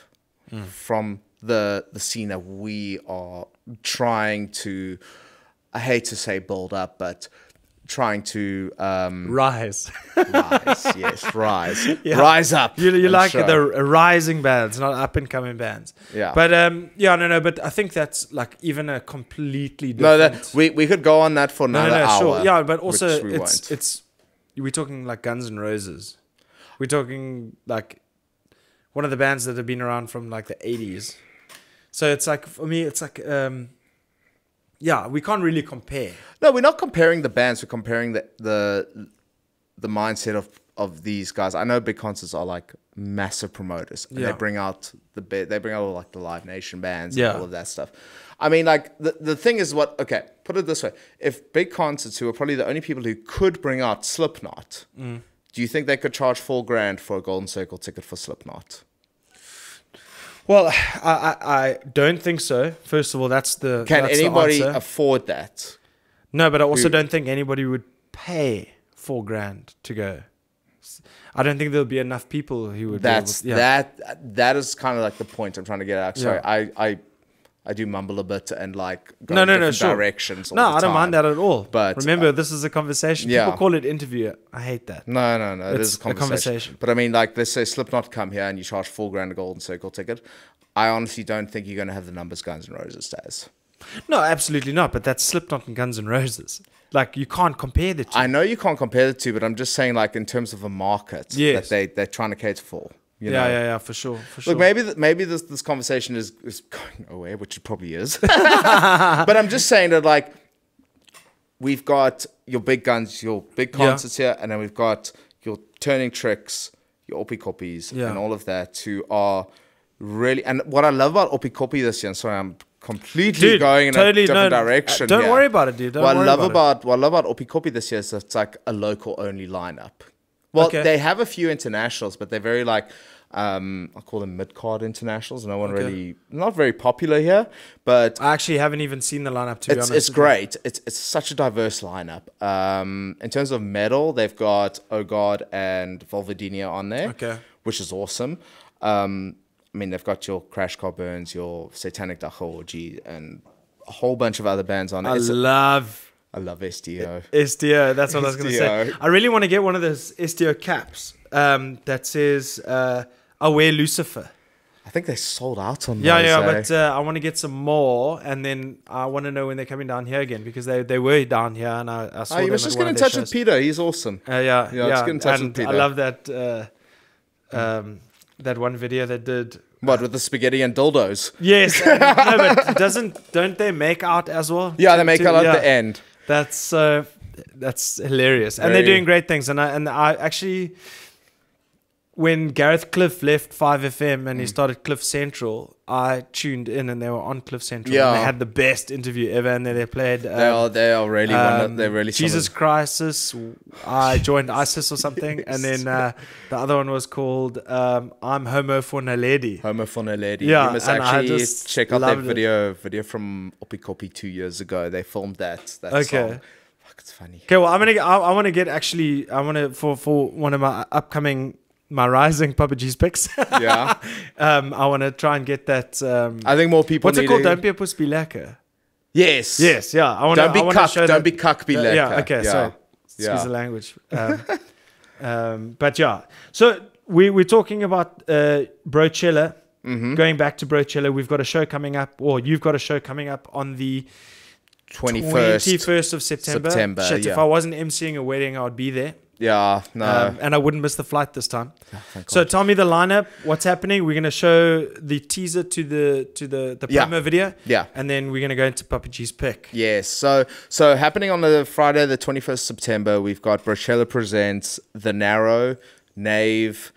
Hmm. from the the scene that we are trying to. I hate to say build up, but trying to um, Rise. rise. *laughs* yes, rise, Yeah. rise up. you you like show. the rising bands, not up and coming bands. Yeah. But um, yeah, no, no. But I think that's like even a completely different. No, that we, we could go on that for no, another no, no, hour. sure. Yeah, but also it's won't. it's we're talking like Guns N' Roses. We're talking like one of the bands that have been around from like the eighties. So it's like for me, it's like um, yeah, we can't really compare. no, we're not comparing the bands. We're comparing the the the mindset of of these guys. I know big concerts are like massive promoters, and Yeah. they bring out the they bring out all like the Live Nation bands, Yeah. and all of that stuff. I mean, like the the thing is, what okay, put it this way: if big concerts, who are probably the only people who could bring out Slipknot, Mm. do you think they could charge four grand for a Golden Circle ticket for Slipknot? Well, I, I, I don't think so. First of all, that's the Can that's the anybody answer. afford that? No, but I also Who- don't think anybody would pay four grand to go. I don't think there'll be enough people who would. That's able, yeah. that. That is kind of like the point I'm trying to get at. Sorry, Yeah. I, I, I do mumble a bit and like go No, in no, no, sure. directions. No, I don't mind that at all. But, remember, uh, this is a conversation. yeah. People call it interview. I hate that. No, no, no. It It's is a a conversation. conversation. But I mean, like, let's say Slipknot come here and you charge four grand a Golden Circle ticket. I honestly don't think you're going to have the numbers Guns N' Roses does. No, absolutely not. But that's Slipknot and Guns N' Roses. Like you can't compare the two. I know you can't compare the two, but I'm just saying, like, in terms of a market Yes. that they they're trying to cater for. You yeah, know? yeah, yeah, for sure, for sure. Look, maybe th- maybe this this conversation is, is going nowhere, which it probably is. *laughs* but I'm just saying that like we've got your big guns, your big Yeah. concerts here, and then we've got your turning tricks, your Oppikoppis, Yeah. and all of that who are really. And what I love about Oppikoppi this year, and sorry, I'm completely Dude, going in totally, a different no, direction. don't here. worry about it, dude. Don't what I love about about what I love about Oppikoppi this year is that it's like a local only lineup. Well, Okay. they have a few internationals, but they're very like um, I call them mid card internationals. No one Okay. really, not very popular here, but I actually haven't even seen the lineup to be it's honest. it's you. great. It's it's such a diverse lineup. Um, in terms of metal, they've got Oh God and Vulvodynia on there, Okay. which is awesome. Um, I mean, they've got your Crash Car Burns, your Satanic Dagga Orgy, and a whole bunch of other bands on it. I It's love I love STO. SDO. That's what I was going to say. I really want to get one of those SDO caps um, that says uh, wear Lucifer." I think they sold out on Yeah, those, yeah, eh? but uh, I want to get some more, and then I want to know when they're coming down here again because they, they were down here, and I, I saw Oh, them you must at just get in touch with. Peter. He's awesome. Uh, yeah, Yeah, yeah, just get in touch with and Peter. I love that uh, um, that one video they did. What with the spaghetti and dildos? Yes, and- no, but *laughs* doesn't don't they make out as well? Yeah, they make to- out at yeah. the end. That's so that's hilarious, and they're doing great things. And I and I actually, when Gareth Cliff left Five FM Mm. and he started Cliff Central, I tuned in and they were on Cliff Central. Yeah. and they had the best interview ever, and then they played. Um, They are they are really one of, um, they're really Jesus Crisis. I joined ISIS or something, *laughs* and then uh, the other one was called um, "I'm Homo for no lady." Homo for no lady. Yeah, you must and actually check out that loved it. video video from Oppikoppi two years ago. They filmed that. that Okay. song. Fuck, it's funny. Okay, well, I'm gonna. I, I want to get actually. I want to for for one of my upcoming my rising Papa G's picks. *laughs* Yeah, *laughs* um, I want to try and get that. Um, I think more people. what's it called? to- Don't be a puss, be lekker. Yes. Yes, yeah. I want Don't be cuck. Don't that- be cuck. Be uh, lekker. Yeah. Okay. Yeah. So excuse Yeah. the language. Um, *laughs* um, but yeah. So we we're talking about uh, Brochella. Mm-hmm. Going back to Brochella, we've got a show coming up, or you've got a show coming up on the Twenty first. 21st of September. September, Shit, if. I wasn't emceeing a wedding, I would be there. Yeah. No. um, and I wouldn't miss the flight this time. thank So tell me the lineup. What's happening? We're gonna show the teaser to the to the the Yeah. promo video, yeah. and then we're gonna go into Papa G's pick. Yes. So so happening on the Friday the 21st September, we've got Brochella presents The Narrow, Nave.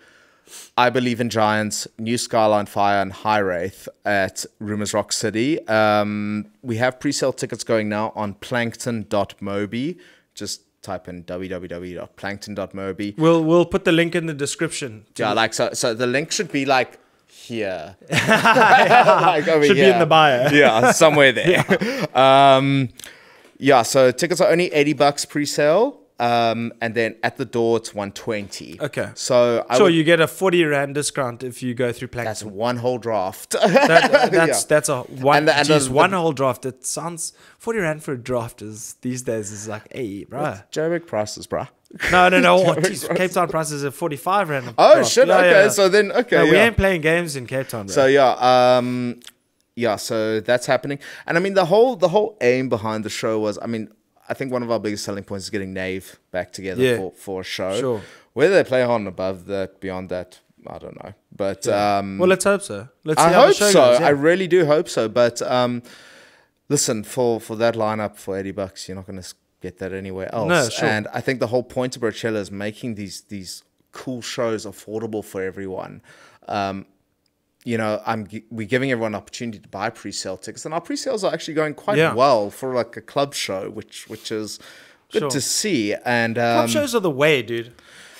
I Believe in Giants, New Skyline Fire, and High Wraith at Rumors Rock City. Um, we have pre-sale tickets going now on plankton.mobi. Just type in www.plankton.mobi. We'll we'll put the link in the description. Yeah, like so. So the link should be like here, *laughs* *laughs* like over Should be in the bio. yeah, somewhere there. *laughs* Um, yeah. So tickets are only eighty bucks pre-sale, um, and then at the door it's one twenty. Okay. So I Sure, would, you get a forty rand discount if you go through that's one whole draft. That, that's *laughs* Yeah. that's a one. And the- and geez, the- one whole draft. It sounds forty rand for a draft is these days is like hey, bro. Joburg prices, bruh. No, no, no. *laughs* Oh, geez, Cape Town prices are forty five rand. Oh draft. shit! Yeah, okay, yeah. so then okay, No, we ain't playing games in Cape Town, bro. So yeah, um, yeah. So that's happening, and I mean the whole the whole aim behind the show was, I mean, I think one of our biggest selling points is getting Nave back together Yeah. for for a show. Sure. Whether they play on above that, beyond that, I don't know. But um, well, let's hope so. Let's I hope so. goes, yeah. I really do hope so. But um, listen, for for that lineup for eighty bucks, you're not going to get that anywhere else. No, sure. And I think the whole point of Brochella is making these these cool shows affordable for everyone. Um, you know, I'm we're giving everyone an opportunity to buy pre-sale tickets, and our pre-sales are actually going quite Yeah. well for like a club show, which which is good Sure. to see. And um, Club shows are the way, dude.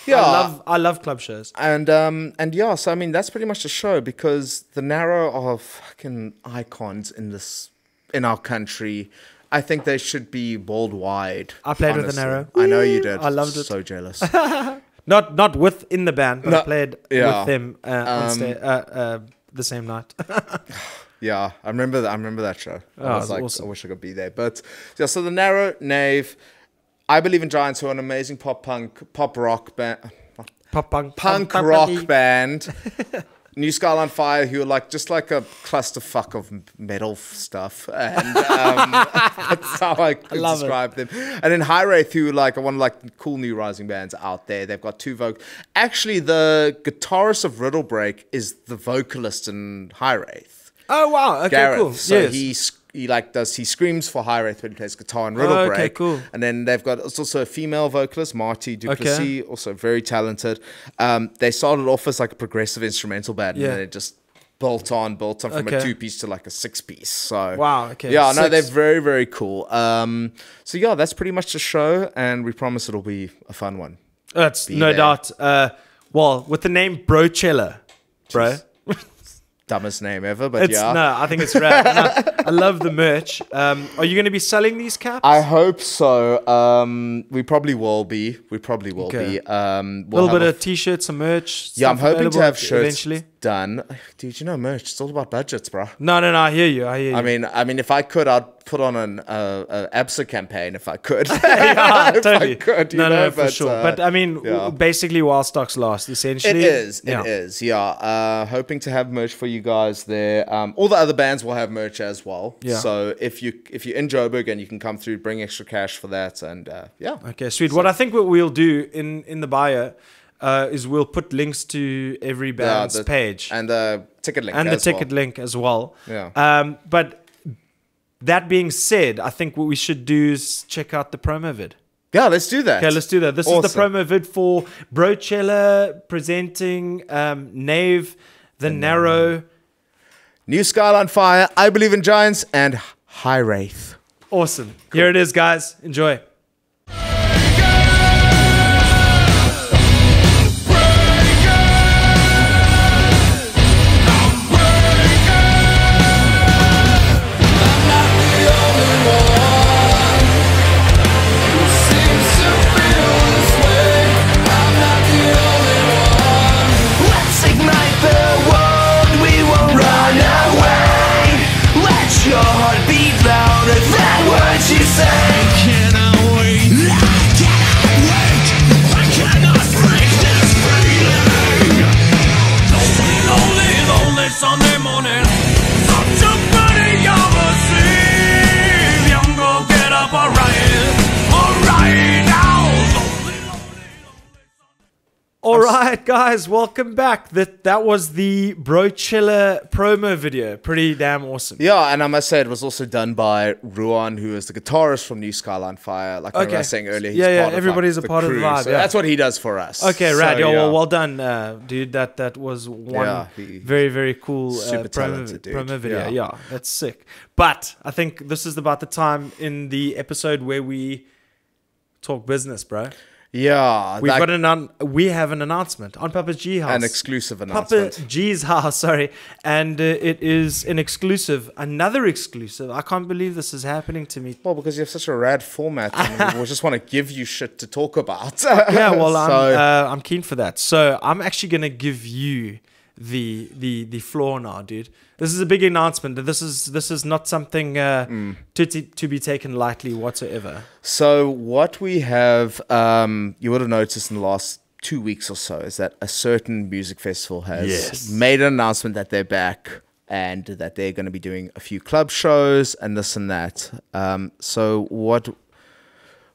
yeah, I love I love club shows. and um and yeah, so I mean that's pretty much the show because the narrow of fucking icons in this in our country. I think they should be worldwide. I played with the honestly. Narrow. I know you did. I loved it. So jealous. *laughs* Not not within the band, but I played yeah. with them uh, on Um, sta- uh, uh, the same night. *laughs* yeah, I remember that. I remember that show. Oh, I was like, awesome. I wish I could be there. But yeah, so the narrow nave. I believe in Giants, who are an amazing pop punk, pop rock band, pop punk, punk punk rock band. *laughs* New Skyline Fire, who are like just like a clusterfuck of metal stuff, and um, *laughs* that's how I could love it. describe them. And then High Wraith, who like are one of like the cool new rising bands out there. They've got two voc. Actually, the guitarist of Riddle Break is the vocalist in High Wraith. Oh wow! Okay, Gareth. cool. So yes. he he like does he screams for High Wraith when he plays guitar and Riddle Oh, okay, Break. cool. And then they've got it's also a female vocalist, Marty Duplessis, also very talented. Um, they started off as like a progressive instrumental band, Yeah. and then it just built on, built on from a two piece to like a six piece. So Wow, okay, yeah, no, six. they're very very cool. Um, so yeah, that's pretty much the show, and we promise it'll be a fun one. That's be no there. doubt. Uh, well, with the name Brochella, bro. *laughs* Dumbest name ever, but It's yeah. no, I think it's rad. No, I love the merch. Um, are you going to be selling these caps? I hope so. Um, we probably will be. We probably will Okay. be. Um, a we'll little bit of t-shirts, some merch. Yeah, I'm hoping to have shirts eventually. Done. Dude, you know merch. It's all about budgets, bro. No, no, no. I hear you. I hear you. I mean, I mean, if I could, I'd put on an uh, a ABSA campaign if I could. *laughs* *laughs* yeah, if totally. I could, you no, know, no, for sure. uh, but I mean, yeah. basically, while stocks last, essentially. it is. Yeah. It is. Yeah. Uh, hoping to have merch for you guys there. Um, all the other bands will have merch as well. Yeah. So if you if you're in Joburg and you can come through, bring extra cash for that, and uh, yeah. Okay, sweet. What I think what we'll do in in the bio uh, is we'll put links to every band's the- page and the ticket link and the as well. ticket link as well. Yeah. Um, but that being said, I think what we should do is check out the promo vid. Yeah, let's do that. Okay, let's do that. This is the promo vid for Brochella presenting um, Nave, The Narrow. New Skyline Fire, I Believe in Giants, and High Wraith. Awesome. Here it is, guys. Enjoy. Right, guys, welcome back. That that was the Brochella promo video. Pretty damn awesome. Yeah, and I must say it was also done by Ruan, who is the guitarist from New Skyline Fire. Like I was saying earlier, he's Yeah, yeah, of, everybody's like, a part of the vibe, So yeah. that's what he does for us. Okay, So, rad. Yo, yeah. well, well done, uh, dude. That that was one Yeah, he- very very cool uh, promo, talented promo video. Yeah. Yeah. that's sick. But I think this is about the time in the episode where we talk business, bro. Yeah, We've like got an un- we have an announcement on Papa G House. an exclusive announcement. Papa. G's *laughs* house, sorry, and uh, it is an exclusive, another exclusive. I can't believe this is happening to me. Well, because you have such a rad format, and *laughs* we just want to give you shit to talk about. Yeah, well, *laughs* I'm uh, I'm keen for that. So I'm actually gonna give you the the the floor now, dude. This is a big announcement. This is this is not something uh, Mm. to t- to be taken lightly whatsoever. So what we have, um, you would have noticed in the last two weeks or so, is that a certain music festival has Yes. made an announcement that they're back and that they're going to be doing a few club shows and this and that. Um, so what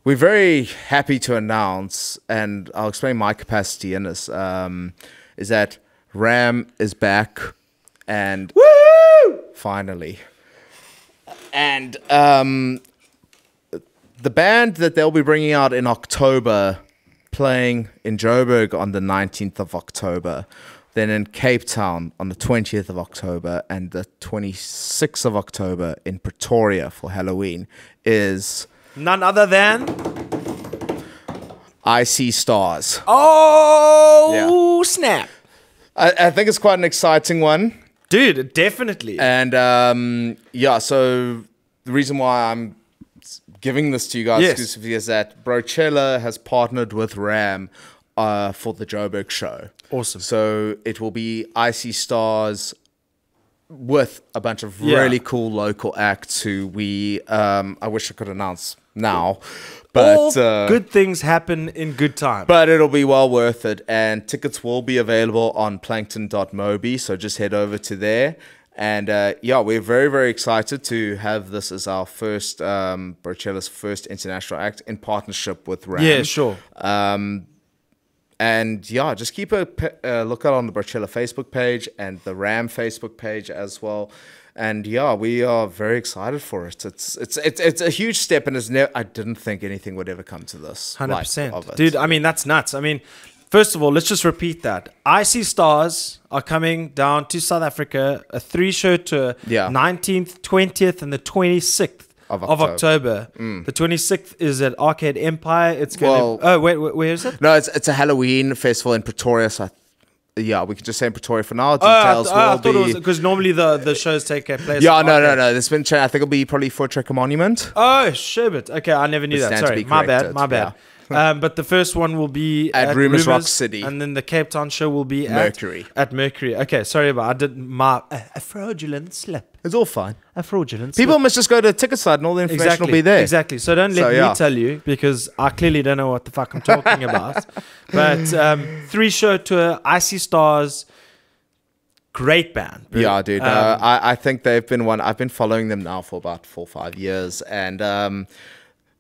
we're very happy to announce, and I'll explain my capacity in this, um, is that Ram is back and Woo! finally. And um, the band that they'll be bringing out in October playing in Joburg on the 19th of October, then in Cape Town on the 20th of October, and the 26th of October in Pretoria for Halloween, is None other than. I See Stars. Oh, snap. I, I think it's quite an exciting one. Dude, definitely. And um, yeah, so the reason why I'm giving this to you guys Yes. exclusively is that Brochella has partnered with Ram uh, for the Joburg show. Awesome. So it will be I See Stars with a bunch of Yeah. really cool local acts who we um, I wish I could announce now, but uh, good things happen in good time. but it'll be well worth it, and tickets will be available on plankton.mobi. So just head over to there. And uh, yeah, we're very, very excited to have this as our first, um, Brochella's first international act in partnership with RAM. yeah, sure. Um, and yeah, just keep a uh, lookout on the Brochella Facebook page and the RAM Facebook page as well. And yeah, we are very excited for it. It's it's it's it's a huge step, and it's I didn't think anything would ever come to this. Hundred percent, dude. I mean, that's nuts. I mean, first of all, let's just repeat that. I See Stars are coming down to South Africa. A three-show tour. Yeah. Nineteenth, twentieth, and the twenty-sixth Of of October. October. Mm. The twenty-sixth is at Arcade Empire. It's gonna. Well- oh wait, wait, where is it? No, it's it's a Halloween festival in Pretoria. So I, yeah, we can just say in Pretoria for now. Oh, Details th- oh, I will thought be. because normally the, the shows take uh, place. yeah, no, no, no. This been. I think it'll be probably for Trekker Monument. Oh, sherbet. Okay, I never knew that. Sorry, my bad, my bad. *laughs* um, but the first one will be At Rumours Rock City. and then the Cape Town show will be Mercury. At, at Mercury. Okay, sorry about I did my a, a fraudulent slip. It's all fine. A fraudulent People slip. must just go to the ticket side and all the information exactly will be there. exactly. So don't let So, me tell you because I clearly don't know what the fuck I'm talking about. *laughs* But um, three show tour, I See Stars, great band. Yeah, dude. Um, uh, I, I think they've been one. I've been following them now for about four or five years, and um,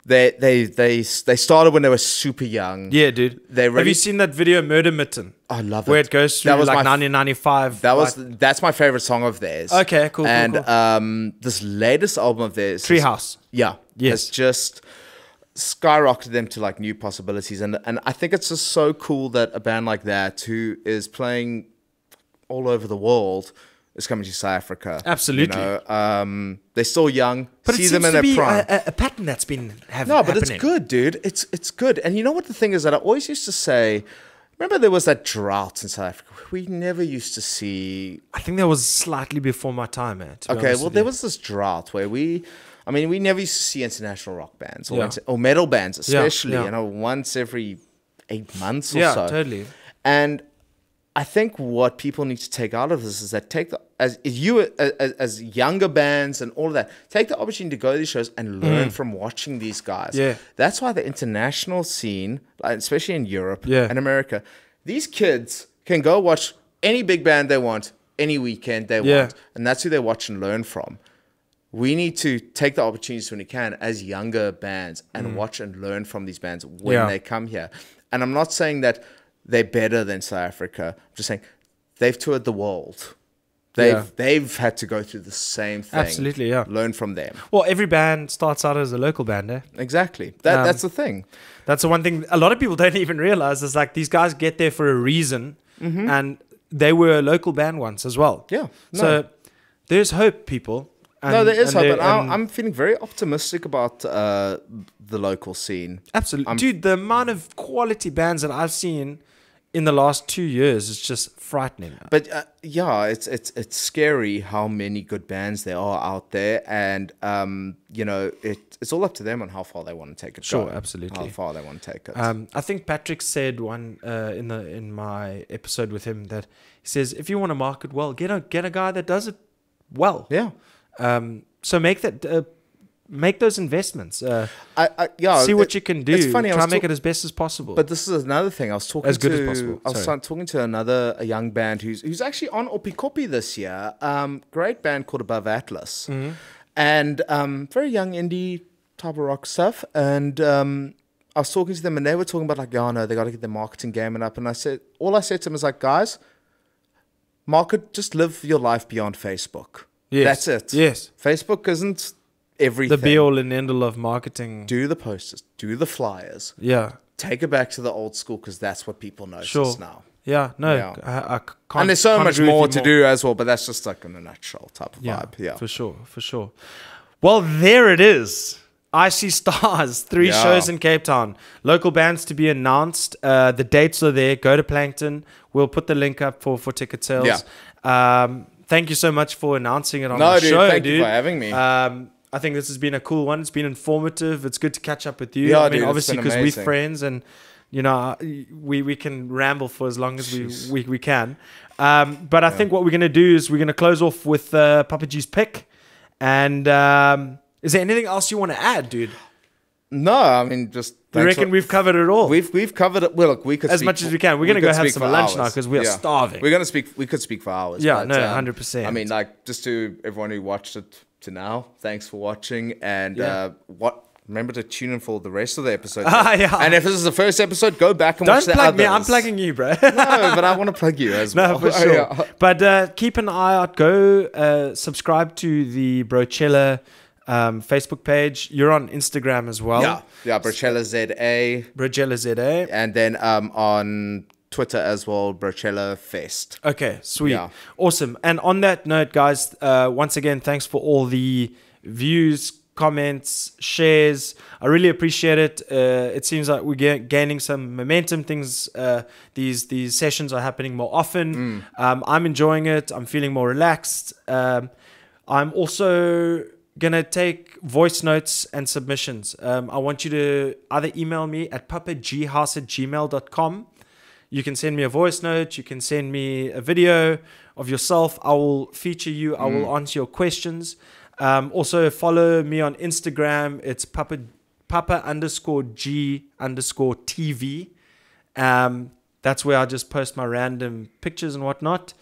they they they they started when they were super young. yeah, dude. They Have you seen that video, Murder Mitten? I love it. Where it. goes through That was like 1995. That was like, that's my favorite song of theirs. Okay, cool, cool, And cool. um, this latest album of theirs, is- Treehouse. yeah, Yes. has just skyrocketed them to like new possibilities, and and I think it's just so cool that a band like that who is playing all over the world is coming to South Africa. Absolutely. you know? um, they're still young. But See it them in to their be prime. a, a, pattern that's been having. No, but it's good, dude. It's it's good. And you know what the thing is that I always used to say. Remember, there was that drought in South Africa. We never used to see. I think that was slightly before my time, man. Okay, well, there you. was this drought where we. I mean, we never used to see international rock bands or, Yeah. inter- or metal bands, especially. yeah. You know, once every eight months or so. Yeah, totally. And I think what people need to take out of this is that take the as you as, as younger bands and all of that take the opportunity to go to these shows and learn from watching these guys. Mm. Yeah. that's why the international scene, especially in Europe Yeah. and America, these kids can go watch any big band they want any weekend they Yeah. want, and that's who they watch and learn from. We need to take the opportunities when we can as younger bands and watch and learn from these bands when Mm. Yeah. they come here. And I'm not saying that they're better than South Africa. I'm just saying they've toured the world. They've Yeah. they've had to go through the same thing. Absolutely, yeah. Learn from them. Well, every band starts out as a local band, eh? Exactly. That Um, that's the thing. That's the one thing a lot of people *laughs* don't even realize is like these guys get there for a reason, and they were a local band once as well. Mm-hmm. Yeah, no. So there's hope, people. And, no, there is hope, but and- I'm feeling very optimistic about uh, the local scene. absolutely, I'm- dude. The amount of quality bands that I've seen in the last two years is just frightening. But uh, yeah, it's it's it's scary how many good bands there are out there, and um, you know, it it's all up to them on how far they want to take it. Sure, go, absolutely. How far they want to take it. Um, I think Patrick said one uh, in the in my episode with him that he says if you want to market well, get a get a guy that does it well. yeah, Um, so make that uh, make those investments. Uh, I, I yeah. see it- what you can do. It's funny. Try and make it as best as possible. But this is another thing. I was talking As good to, as possible, I was sorry. talking to another a young band who's who's actually on Oppikoppi this year. Um, great band called Above Atlas, Mm-hmm. and um, very young indie type of rock stuff. And um, I was talking to them, and they were talking about like, yeah, no, they got to get their marketing game and up. And I said, all I said to them is like, guys, market, just live your life beyond Facebook. Yes. That's it. Yes. Facebook isn't everything. the be all and end all of marketing. do the posters, do the flyers, yeah. take it back to the old school because that's what people notice Sure. now. Yeah, no, Yeah. I, I can't. and there's so much more to do as well, but that's just like in a nutshell type of Yeah, vibe. Yeah. for sure, for sure. Well, there it is. I see stars. *laughs* Three Yeah. shows in Cape Town. Local bands to be announced. Uh, the dates are there. Go to Plankton. We'll put the link up for for ticket sales. Yeah. Um, thank you so much for announcing it on No, the dude, show, thank you dude. for having me. Um, I think this has been a cool one. It's been informative. It's good to catch up with you. Yeah, I mean, dude, obviously because we're friends and you know we we can ramble for as long as we, we we can. Um, but I think what we're gonna do is we're gonna close off with uh, Papa G's pick. And um, is there anything else you want to add, dude? No, I mean just. You reckon we've covered it all? We've we've covered it. Well, look, we could As much as we can. We're we gonna go have some lunch now because we are starving. We're gonna speak. We could speak for hours. Yeah, but, no, um, 100%. I mean, like just to everyone who watched it to now, thanks for watching. And Yeah. uh, what? Remember to tune in for the rest of the episode. *laughs* Ah, yeah. And if this is the first episode, go back and Don't watch the plug others. me. I'm plugging you, bro. *laughs* No, but I want to plug you as *laughs* No, well. for Oh, sure. yeah. But uh, keep an eye out. Go uh, subscribe to the Brochella um, Facebook page. You're on Instagram as well. Yeah, yeah, Brochella ZA, Brochella ZA. and then um on Twitter as well, Brochella Fest. Okay, sweet. Yeah. Awesome. And on that note, guys, uh, once again, thanks for all the views, comments, shares. I really appreciate it. Uh, it seems like we're ga- gaining some momentum. Things, uh, these these sessions are happening more often. Um, I'm enjoying it. I'm feeling more relaxed. Um, I'm also gonna take voice notes and submissions. Um, I want you to either email me at papaghouse at gmail.com you can send me a voice note. You can send me a video of yourself. I will feature you. I will answer your questions. Um, also, follow me on Instagram. It's Papa Papa underscore G underscore TV. Um, that's where I just post my random pictures and whatnot.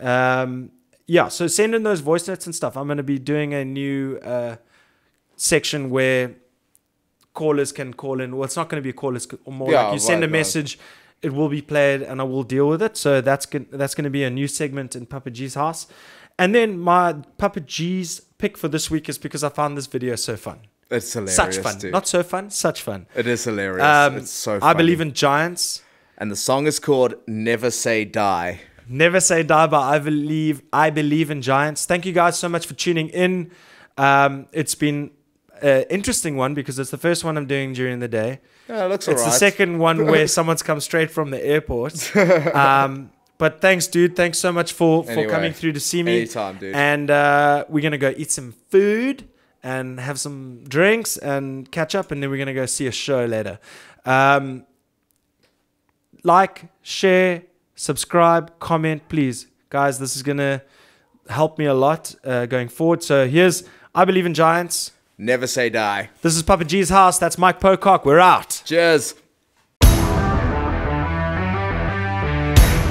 Um, yeah, so send in those voice notes and stuff. I'm going to be doing a new uh, section where callers can call in. Well, it's not going to be callers, or more Yeah, like you send a right, right. It will be played, and I will deal with it. So that's that's going to be a new segment in Papa G's house. And then my Papa G's pick for this week is because I found this video so fun, It's hilarious. such fun, dude. not so fun, such fun. it is hilarious. Um, it's so. I believe in giants. and the song is called "Never Say Die." Never say die, but I believe I believe in giants. Thank you guys so much for tuning in. Um, it's been an interesting one because it's the first one I'm doing during the day. Yeah, it looks It's the second one *laughs* where someone's come straight from the airport. *laughs* Um, but thanks, dude. Thanks so much for, for Anyway, coming through to see me. anytime, dude. And uh, we're gonna go eat some food and have some drinks and catch up, and then we're gonna go see a show later. Um, like, share, subscribe, comment, please, guys. This is gonna help me a lot uh, going forward. So here's I believe in giants. Never say die. This is Papa G's house. That's Mike Pocock. We're out. Cheers.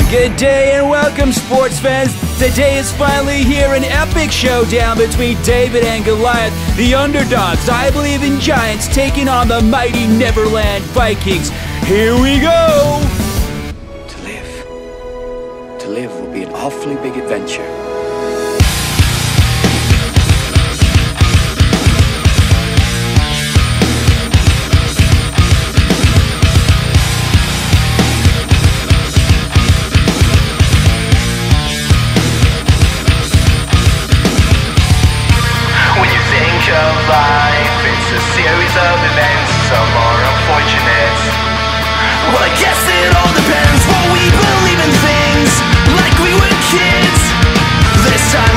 Good day and welcome, sports fans. Today is finally here an epic showdown between David and Goliath, the underdogs. I believe in Giants taking on the mighty Neverland Vikings. Here we go. To live. To live will be an awfully big adventure. Well, I guess it all depends what we believe in things, like we were kids. This time